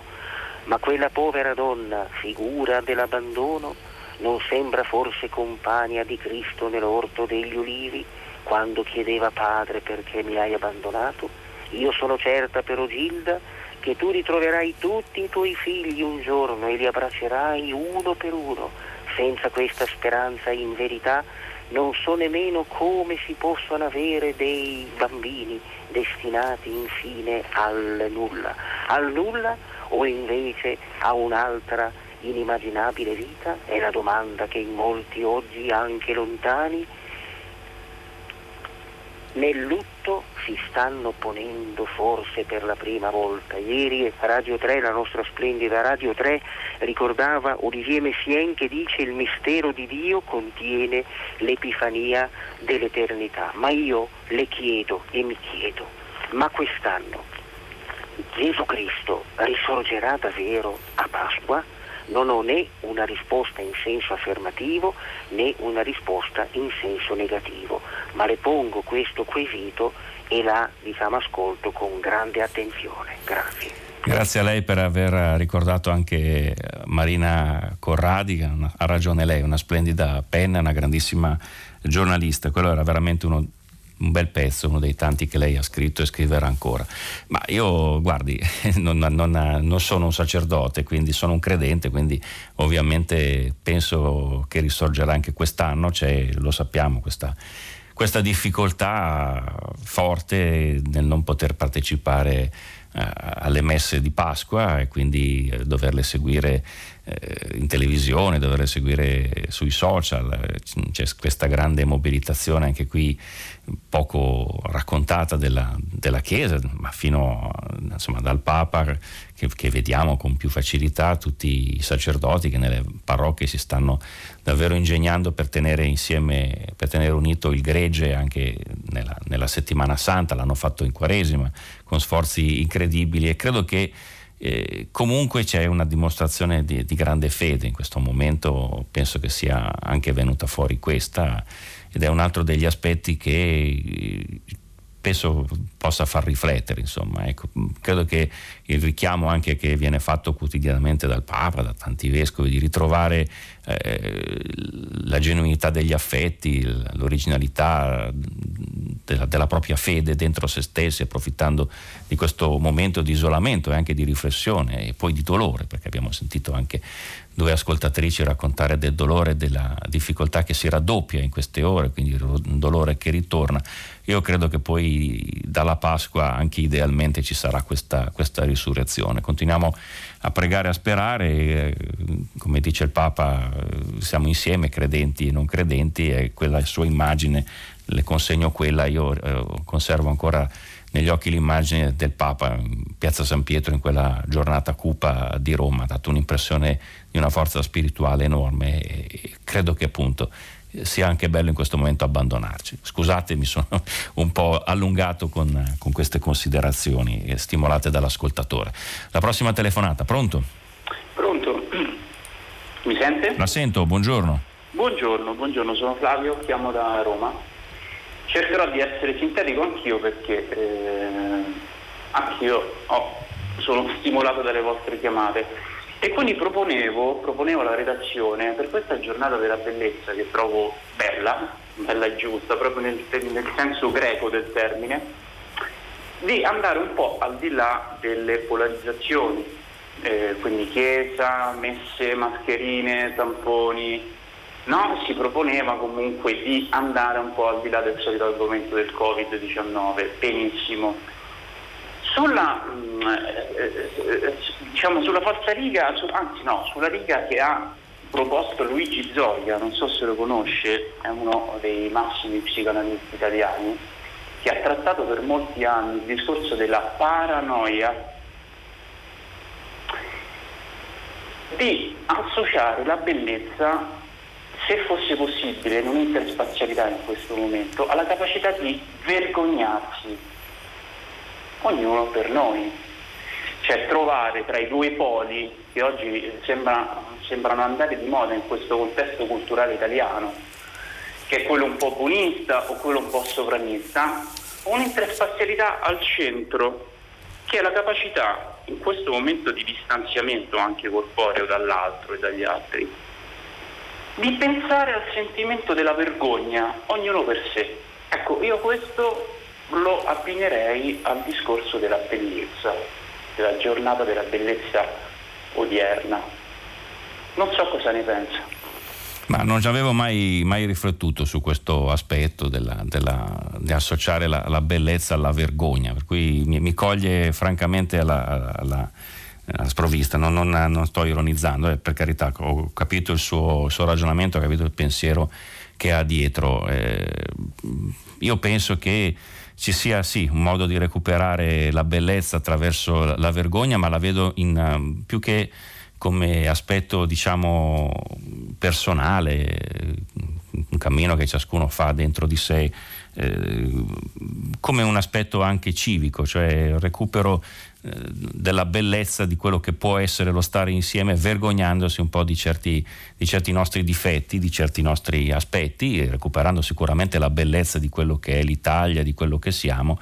ma quella povera donna, figura dell'abbandono, non sembra forse compagna di Cristo nell'orto degli ulivi quando chiedeva Padre perché mi hai abbandonato? Io sono certa però Gilda che tu ritroverai tutti i tuoi figli un giorno e li abbraccerai uno per uno. Senza questa speranza in verità non so nemmeno come si possono avere dei bambini destinati infine al nulla. Al nulla o invece a un'altra inimmaginabile vita? È la domanda che in molti oggi, anche lontani, nel lutto si stanno ponendo forse per la prima volta. Ieri Radio 3, la nostra splendida Radio 3, ricordava Olivier Messien che dice il mistero di Dio contiene l'epifania dell'eternità. Ma io le chiedo e mi chiedo, ma quest'anno Gesù Cristo risorgerà davvero a Pasqua? Non ho né una risposta in senso affermativo né una risposta in senso negativo, ma le pongo questo quesito e la diciamo, ascolto con grande attenzione. Grazie. Grazie a lei per aver ricordato anche eh, Marina Corradi, ha ragione lei, una splendida penna, una grandissima giornalista, quello era veramente uno un bel pezzo, uno dei tanti che lei ha scritto e scriverà ancora. Ma io, guardi, non, non, non, sono un sacerdote, quindi sono un credente, quindi ovviamente penso che risorgerà anche quest'anno, c'è, lo sappiamo, questa, questa difficoltà forte nel non poter partecipare alle messe di Pasqua e quindi eh, doverle seguire eh, in televisione, doverle seguire sui social, c'è questa grande mobilitazione anche qui poco raccontata della, della Chiesa, ma fino insomma, dal Papa che, che, vediamo con più facilità tutti i sacerdoti che nelle parrocchie si stanno davvero ingegnando per tenere insieme, per tenere unito il gregge anche nella, nella settimana santa, l'hanno fatto in Quaresima con sforzi incredibili e credo che Eh, comunque c'è una dimostrazione di, di, grande fede in questo momento, penso che sia anche venuta fuori questa ed è un altro degli aspetti che penso possa far riflettere. Insomma. Ecco, credo che il richiamo anche che viene fatto quotidianamente dal Papa, da tanti vescovi, di ritrovare eh, la genuinità degli affetti, l'originalità della, della, propria fede dentro se stessi, approfittando di questo momento di isolamento e anche di riflessione e poi di dolore, perché abbiamo sentito anche due ascoltatrici raccontare del dolore e della difficoltà che si raddoppia in queste ore, quindi un dolore che ritorna. Io credo che poi dalla Pasqua anche idealmente ci sarà questa, questa risurrezione. Continuiamo a pregare, a sperare, come dice il Papa, siamo insieme, credenti e non credenti, e quella sua immagine, le consegno quella, io eh, conservo ancora negli occhi l'immagine del Papa in Piazza San Pietro in quella giornata cupa di Roma, ha dato un'impressione di una forza spirituale enorme e credo che appunto sia anche bello in questo momento abbandonarci. Scusate, mi sono un po' allungato con, con queste considerazioni stimolate dall'ascoltatore. La prossima telefonata, pronto? Pronto? Mi sente? La sento, buongiorno. Buongiorno, buongiorno, sono Flavio, chiamo da Roma. Cercherò di essere sintetico anch'io perché eh, anch'io ho, sono stimolato dalle vostre chiamate. E quindi proponevo, proponevo alla redazione per questa giornata della bellezza che trovo bella, bella e giusta, proprio nel, nel senso greco del termine, di andare un po' al di là delle polarizzazioni, eh, quindi chiesa, messe, mascherine, tamponi, No, si proponeva comunque di andare un po' al di là del solito argomento del Covid-19, benissimo. Sulla, mm, eh, eh, diciamo, sulla falsariga, su, anzi no, sulla riga che ha proposto Luigi Zoia, non so se lo conosce, è uno dei massimi psicoanalisti italiani, che ha trattato per molti anni il discorso della paranoia di associare la bellezza se fosse possibile, in un'interspazialità in questo momento, alla capacità di vergognarsi, ognuno per noi. Cioè trovare tra i due poli che oggi sembra, sembrano andare di moda in questo contesto culturale italiano, che è quello un po' buonista o quello un po' sovranista, un'interspazialità al centro, che è la capacità in questo momento di distanziamento anche corporeo dall'altro e dagli altri, di pensare al sentimento della vergogna, ognuno per sé. Ecco, io questo lo abbinerei al discorso della bellezza, della giornata della bellezza odierna. Non so cosa ne pensa. Ma non ci avevo mai, mai, riflettuto su questo aspetto della, della, di associare la, la, bellezza alla vergogna, per cui mi, mi coglie francamente alla, alla sprovvista, non, non, non, sto ironizzando, eh, per carità, ho capito il suo, il suo, ragionamento, ho capito il pensiero che ha dietro. Eh, io penso che ci sia sì un modo di recuperare la bellezza attraverso la vergogna, ma la vedo in, più che come aspetto diciamo personale, un cammino che ciascuno fa dentro di sé, eh, come un aspetto anche civico, cioè recupero eh, della bellezza di quello che può essere lo stare insieme, vergognandosi un po' di certi, di certi, nostri difetti, di certi nostri aspetti, recuperando sicuramente la bellezza di quello che è l'Italia, di quello che siamo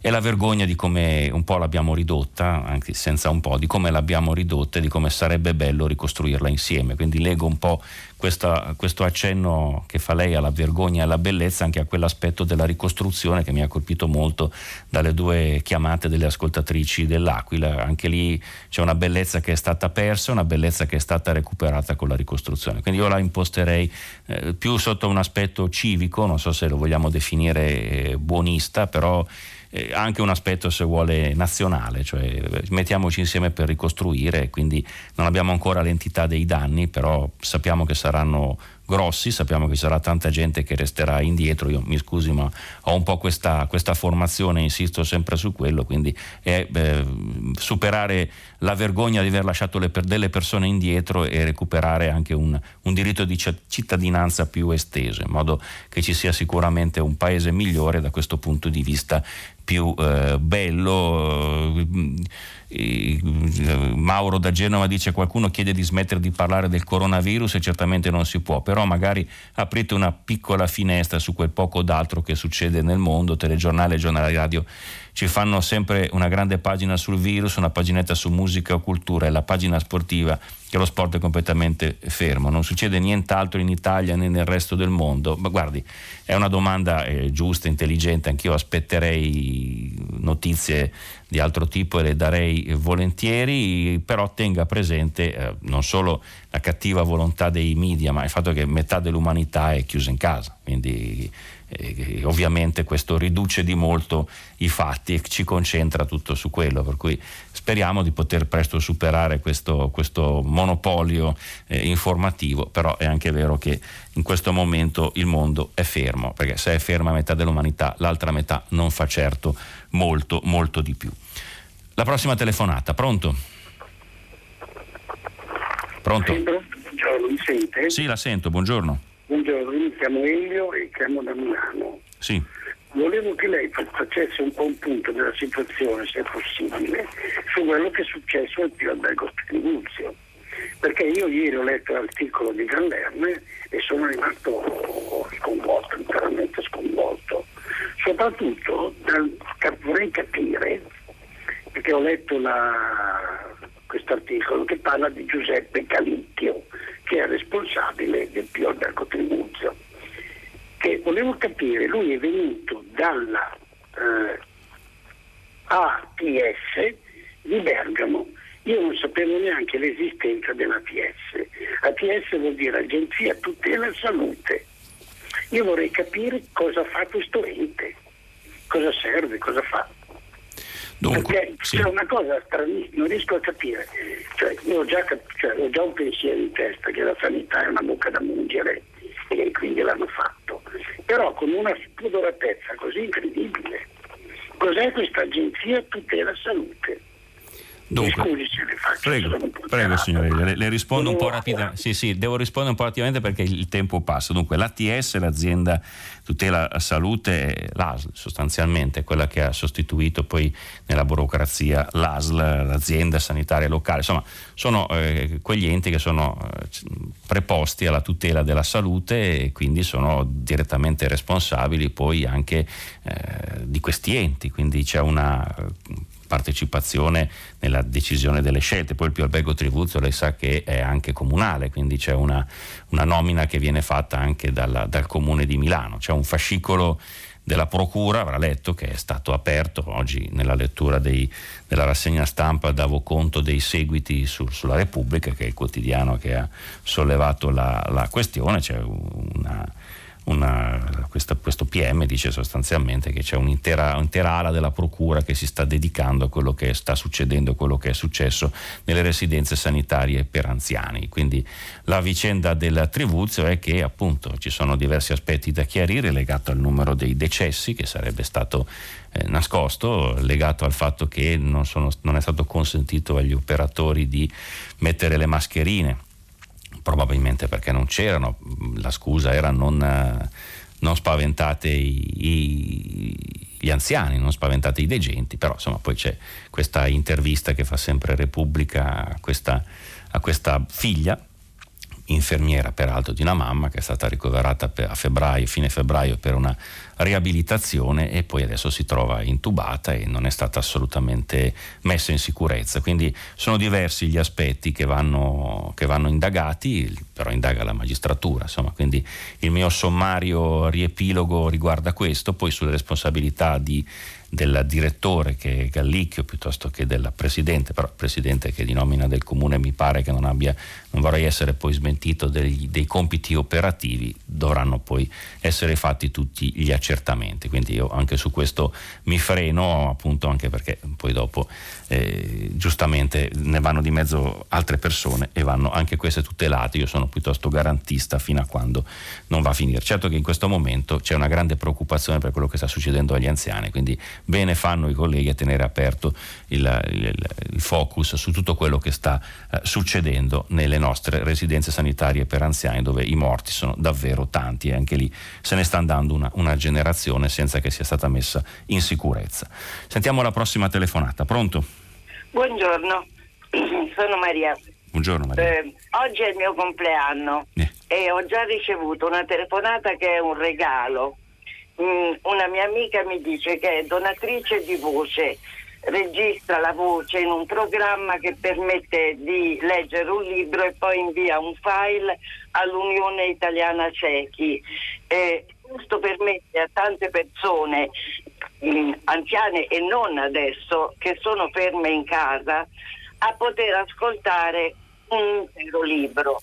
e la vergogna di come un po' l'abbiamo ridotta, anche senza un po', di come l'abbiamo ridotta e di come sarebbe bello ricostruirla insieme. Quindi leggo un po' questa, questo accenno che fa lei alla vergogna e alla bellezza anche a quell'aspetto della ricostruzione che mi ha colpito molto dalle due chiamate delle ascoltatrici dell'Aquila. Anche lì c'è una bellezza che è stata persa, una bellezza che è stata recuperata con la ricostruzione. Quindi io la imposterei eh, più sotto un aspetto civico, non so se lo vogliamo definire eh, buonista, però eh, anche un aspetto se vuole nazionale, cioè mettiamoci insieme per ricostruire, quindi non abbiamo ancora l'entità dei danni, però sappiamo che saranno grossi, sappiamo che ci sarà tanta gente che resterà indietro, io mi scusi ma ho un po' questa, questa formazione, insisto sempre su quello, quindi è eh, superare la vergogna di aver lasciato le, delle persone indietro e recuperare anche un, un diritto di cittadinanza più esteso, in modo che ci sia sicuramente un paese migliore da questo punto di vista più eh, bello, Mauro da Genova dice qualcuno chiede di smettere di parlare del coronavirus e certamente non si può, però magari aprite una piccola finestra su quel poco d'altro che succede nel mondo, telegiornale giornale radio ci fanno sempre una grande pagina sul virus, una paginetta su musica o cultura e la pagina sportiva che lo sport è completamente fermo, non succede nient'altro in Italia né nel resto del mondo. Ma guardi, è una domanda eh, giusta, intelligente, anch'io aspetterei notizie di altro tipo e le darei volentieri, però tenga presente eh, non solo la cattiva volontà dei media, ma il fatto che metà dell'umanità è chiusa in casa, quindi eh, ovviamente questo riduce di molto i fatti e ci concentra tutto su quello, per cui speriamo di poter presto superare questo, questo monopolio eh, informativo, però è anche vero che in questo momento il mondo è fermo, perché se è ferma metà dell'umanità, l'altra metà non fa certo molto, molto di più. La prossima telefonata, pronto? Pronto? Sì, buongiorno, mi sente? Sì, la sento, buongiorno. Buongiorno, mi chiamo Elio e chiamo da Milano. Sì. Volevo che lei facesse un po' un punto della situazione, se è possibile, su quello che è successo al Pio Albergo Tribuzio. Perché io ieri ho letto l'articolo di Gallerme e sono rimasto sconvolto, interamente sconvolto. Soprattutto dal, vorrei capire, perché ho letto questo articolo che parla di Giuseppe Calicchio, che è responsabile del Pio Albergo Tribuzio. Che volevo capire, lui è venuto dalla eh, ATS di Bergamo. Io non sapevo neanche l'esistenza dell'ATS. ATS vuol dire Agenzia Tutela Salute. Io vorrei capire cosa fa questo ente, cosa serve, cosa fa. Dunque, Perché sì. c'è una cosa stranissima, non riesco a capire. Cioè, io ho già, cioè, ho già, un pensiero in testa che la sanità è una bocca da mungere e quindi l'hanno fatto. Però con una spudoratezza così incredibile. Cos'è questa agenzia tutela salute? Dunque, scusi se le faccio. Prego, prego signore, le, le rispondo un po' rapidamente. Sì, sì, devo rispondere un po' rapidamente perché il tempo passa. Dunque, l'ATS, l'azienda tutela salute, l'ASL sostanzialmente, quella che ha sostituito poi nella burocrazia l'ASL, l'azienda sanitaria locale. Insomma, sono eh, quegli enti che sono eh, preposti alla tutela della salute e quindi sono direttamente responsabili poi anche eh, di questi enti. Quindi c'è una partecipazione nella decisione delle scelte. Poi il Pio Albergo Tribuzio lei sa che è anche comunale, quindi c'è una, una nomina che viene fatta anche dalla, dal comune di Milano. C'è un fascicolo della Procura, avrà letto, che è stato aperto oggi nella lettura dei, della rassegna stampa, davo conto dei seguiti su, sulla Repubblica, che è il quotidiano che ha sollevato la, la questione, c'è una una, questa, questo PM dice sostanzialmente che c'è un'intera, un'intera, ala della procura che si sta dedicando a quello che sta succedendo, a quello che è successo nelle residenze sanitarie per anziani. Quindi la vicenda del Trivuzio è che appunto ci sono diversi aspetti da chiarire legato al numero dei decessi che sarebbe stato eh, nascosto, legato al fatto che non, sono, non è stato consentito agli operatori di mettere le mascherine probabilmente perché non c'erano, la scusa era non, eh, non spaventate i, i, gli anziani, non spaventate i degenti, però insomma poi c'è questa intervista che fa sempre Repubblica a questa, a questa figlia infermiera peraltro di una mamma che è stata ricoverata a febbraio, fine febbraio per una riabilitazione e poi adesso si trova intubata e non è stata assolutamente messa in sicurezza. Quindi sono diversi gli aspetti che vanno, che vanno indagati, però indaga la magistratura. Insomma, quindi il mio sommario riepilogo riguarda questo, poi sulle responsabilità di del direttore che è Gallicchio piuttosto che del presidente, però presidente che di nomina del comune mi pare che non abbia, non vorrei essere poi smentito degli, dei compiti operativi, dovranno poi essere fatti tutti gli accertamenti. Quindi io anche su questo mi freno appunto anche perché poi dopo eh, giustamente ne vanno di mezzo altre persone e vanno anche queste tutelate. Io sono piuttosto garantista fino a quando non va a finire. Certo che in questo momento c'è una grande preoccupazione per quello che sta succedendo agli anziani, quindi bene fanno i colleghi a tenere aperto il, il, il focus su tutto quello che sta eh, succedendo nelle nostre residenze sanitarie per anziani dove i morti sono davvero tanti e anche lì se ne sta andando una, una generazione senza che sia stata messa in sicurezza. Sentiamo la prossima telefonata. Pronto? Buongiorno, sono Maria. Buongiorno Maria. Eh, oggi è il mio compleanno Eh. e ho già ricevuto una telefonata che è un regalo. Mm, una mia amica mi dice che è donatrice di voce, registra la voce in un programma che permette di leggere un libro e poi invia un file all'Unione Italiana Ciechi. Eh, questo permette a tante persone mm, anziane e non adesso che sono ferme in casa a poter ascoltare un intero libro.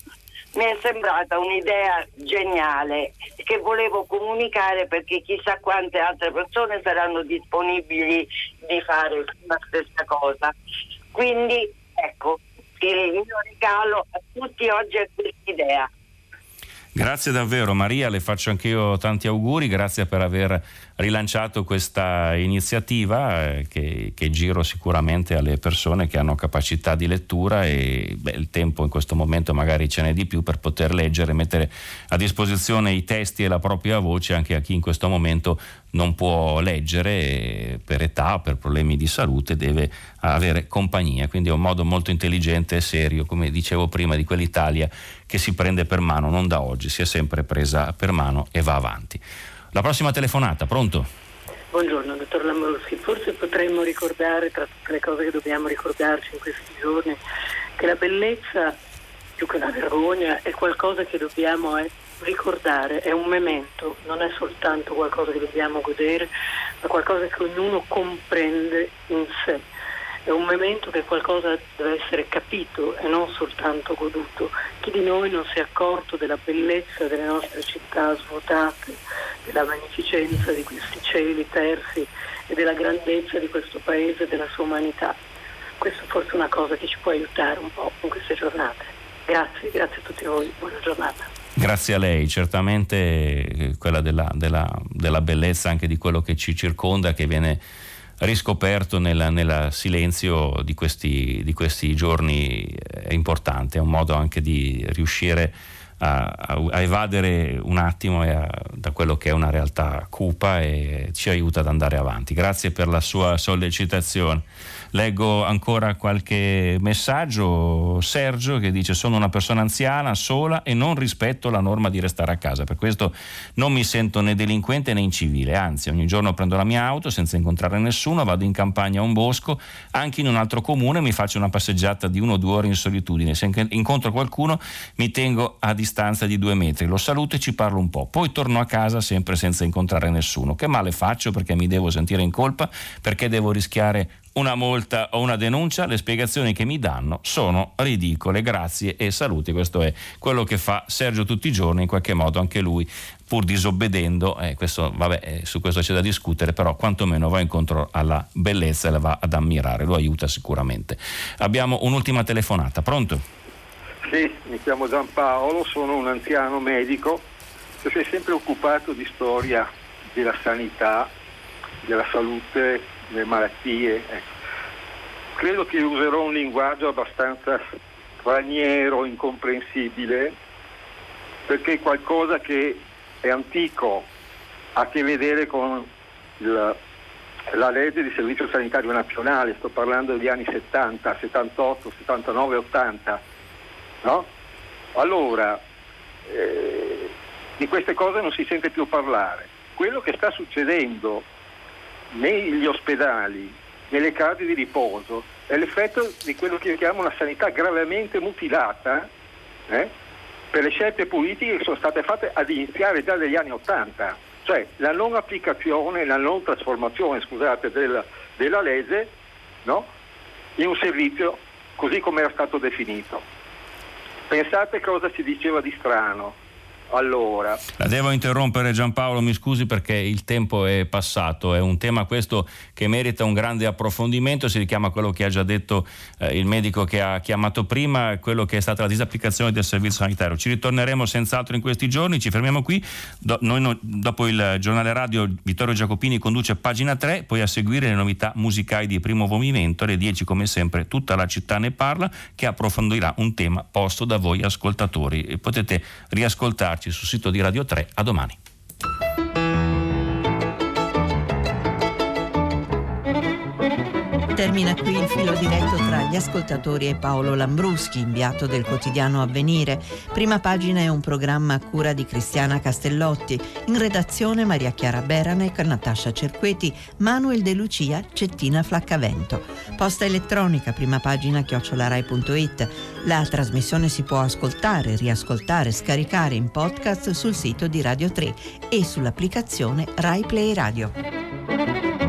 Mi è sembrata un'idea geniale che volevo comunicare perché chissà quante altre persone saranno disponibili di fare la stessa cosa. Quindi ecco, il mio regalo a tutti oggi è questa idea. Grazie davvero. Maria, le faccio anche io tanti auguri, grazie per aver rilanciato questa iniziativa eh, che, che, giro sicuramente alle persone che hanno capacità di lettura e beh, il tempo in questo momento magari ce n'è di più per poter leggere, mettere a disposizione i testi e la propria voce anche a chi in questo momento non può leggere per età, per problemi di salute, deve avere compagnia, quindi è un modo molto intelligente e serio, come dicevo prima, di quell'Italia che si prende per mano, non da oggi, si è sempre presa per mano e va avanti. La prossima telefonata, pronto? Buongiorno, dottor Lambroschi. Forse potremmo ricordare, tra tutte le cose che dobbiamo ricordarci in questi giorni, che la bellezza, più che una vergogna, è qualcosa che dobbiamo ricordare, è un memento, non è soltanto qualcosa che dobbiamo godere, ma qualcosa che ognuno comprende in sé è un momento che qualcosa deve essere capito e non soltanto goduto. Chi di noi non si è accorto della bellezza delle nostre città svuotate, della magnificenza di questi cieli tersi e della grandezza di questo paese e della sua umanità? Questa è forse una cosa che ci può aiutare un po' in queste giornate. Grazie, grazie a tutti voi, buona giornata. Grazie a lei, certamente quella della, della, della bellezza anche di quello che ci circonda, che viene riscoperto nel silenzio di questi, di questi, giorni è importante, è un modo anche di riuscire a, a evadere un attimo a, da quello che è una realtà cupa e ci aiuta ad andare avanti. Grazie per la sua sollecitazione. Leggo ancora qualche messaggio. Sergio che dice sono una persona anziana, sola e non rispetto la norma di restare a casa. Per questo non mi sento né delinquente né incivile. Anzi, ogni giorno prendo la mia auto senza incontrare nessuno, vado in campagna a un bosco, anche in un altro comune mi faccio una passeggiata di uno o due ore in solitudine. Se incontro qualcuno mi tengo a distanza di due metri, lo saluto e ci parlo un po'. Poi torno a casa sempre senza incontrare nessuno. Che male faccio perché mi devo sentire in colpa? Perché devo rischiare una multa o una denuncia, le spiegazioni che mi danno sono ridicole. Grazie e saluti. Questo è quello che fa Sergio tutti i giorni, in qualche modo anche lui, pur disobbedendo, eh, questo, vabbè, eh, su questo c'è da discutere, però quantomeno va incontro alla bellezza e la va ad ammirare, lo aiuta sicuramente. Abbiamo un'ultima telefonata, pronto? Sì, mi chiamo Giampaolo, sono un anziano medico che si è sempre occupato di storia della sanità, della salute, delle malattie. Ecco. Credo che userò un linguaggio abbastanza straniero, incomprensibile, perché è qualcosa che è antico, ha a che vedere con il, la legge di servizio sanitario nazionale, sto parlando degli anni 70, 78, 79, 80. No? Allora, eh, di queste cose non si sente più parlare. Quello che sta succedendo negli ospedali, nelle case di riposo, è l'effetto di quello che io chiamo una sanità gravemente mutilata eh, per le scelte politiche che sono state fatte ad iniziare già dagli anni Ottanta, cioè la non applicazione, la non trasformazione scusate, della, della legge no, in un servizio così come era stato definito. Pensate cosa si diceva di strano allora. La devo interrompere Giampaolo, mi scusi perché il tempo è passato, è un tema questo che merita un grande approfondimento, si richiama a quello che ha già detto eh, il medico che ha chiamato prima, quello che è stata la disapplicazione del servizio sanitario. Ci ritorneremo senz'altro in questi giorni, ci fermiamo qui, Do, noi no, dopo il giornale radio Vittorio Giacopini conduce pagina 3, poi a seguire le novità musicali di primo movimento, alle 10 come sempre tutta la città ne parla, che approfondirà un tema posto da voi ascoltatori. Potete riascoltare ascoltarci sul sito di Radio 3. A domani. Termina qui il filo diretto tra gli ascoltatori e Paolo Lambruschi, inviato del quotidiano Avvenire. Prima pagina è un programma a cura di Cristiana Castellotti. In redazione Maria Chiara Beranec, Natascia Cerqueti, Manuel De Lucia, Cettina Flaccavento. Posta elettronica, prima pagina chiocciolarai.it. La trasmissione si può ascoltare, riascoltare, scaricare in podcast sul sito di Radio 3 e sull'applicazione Rai Play Radio.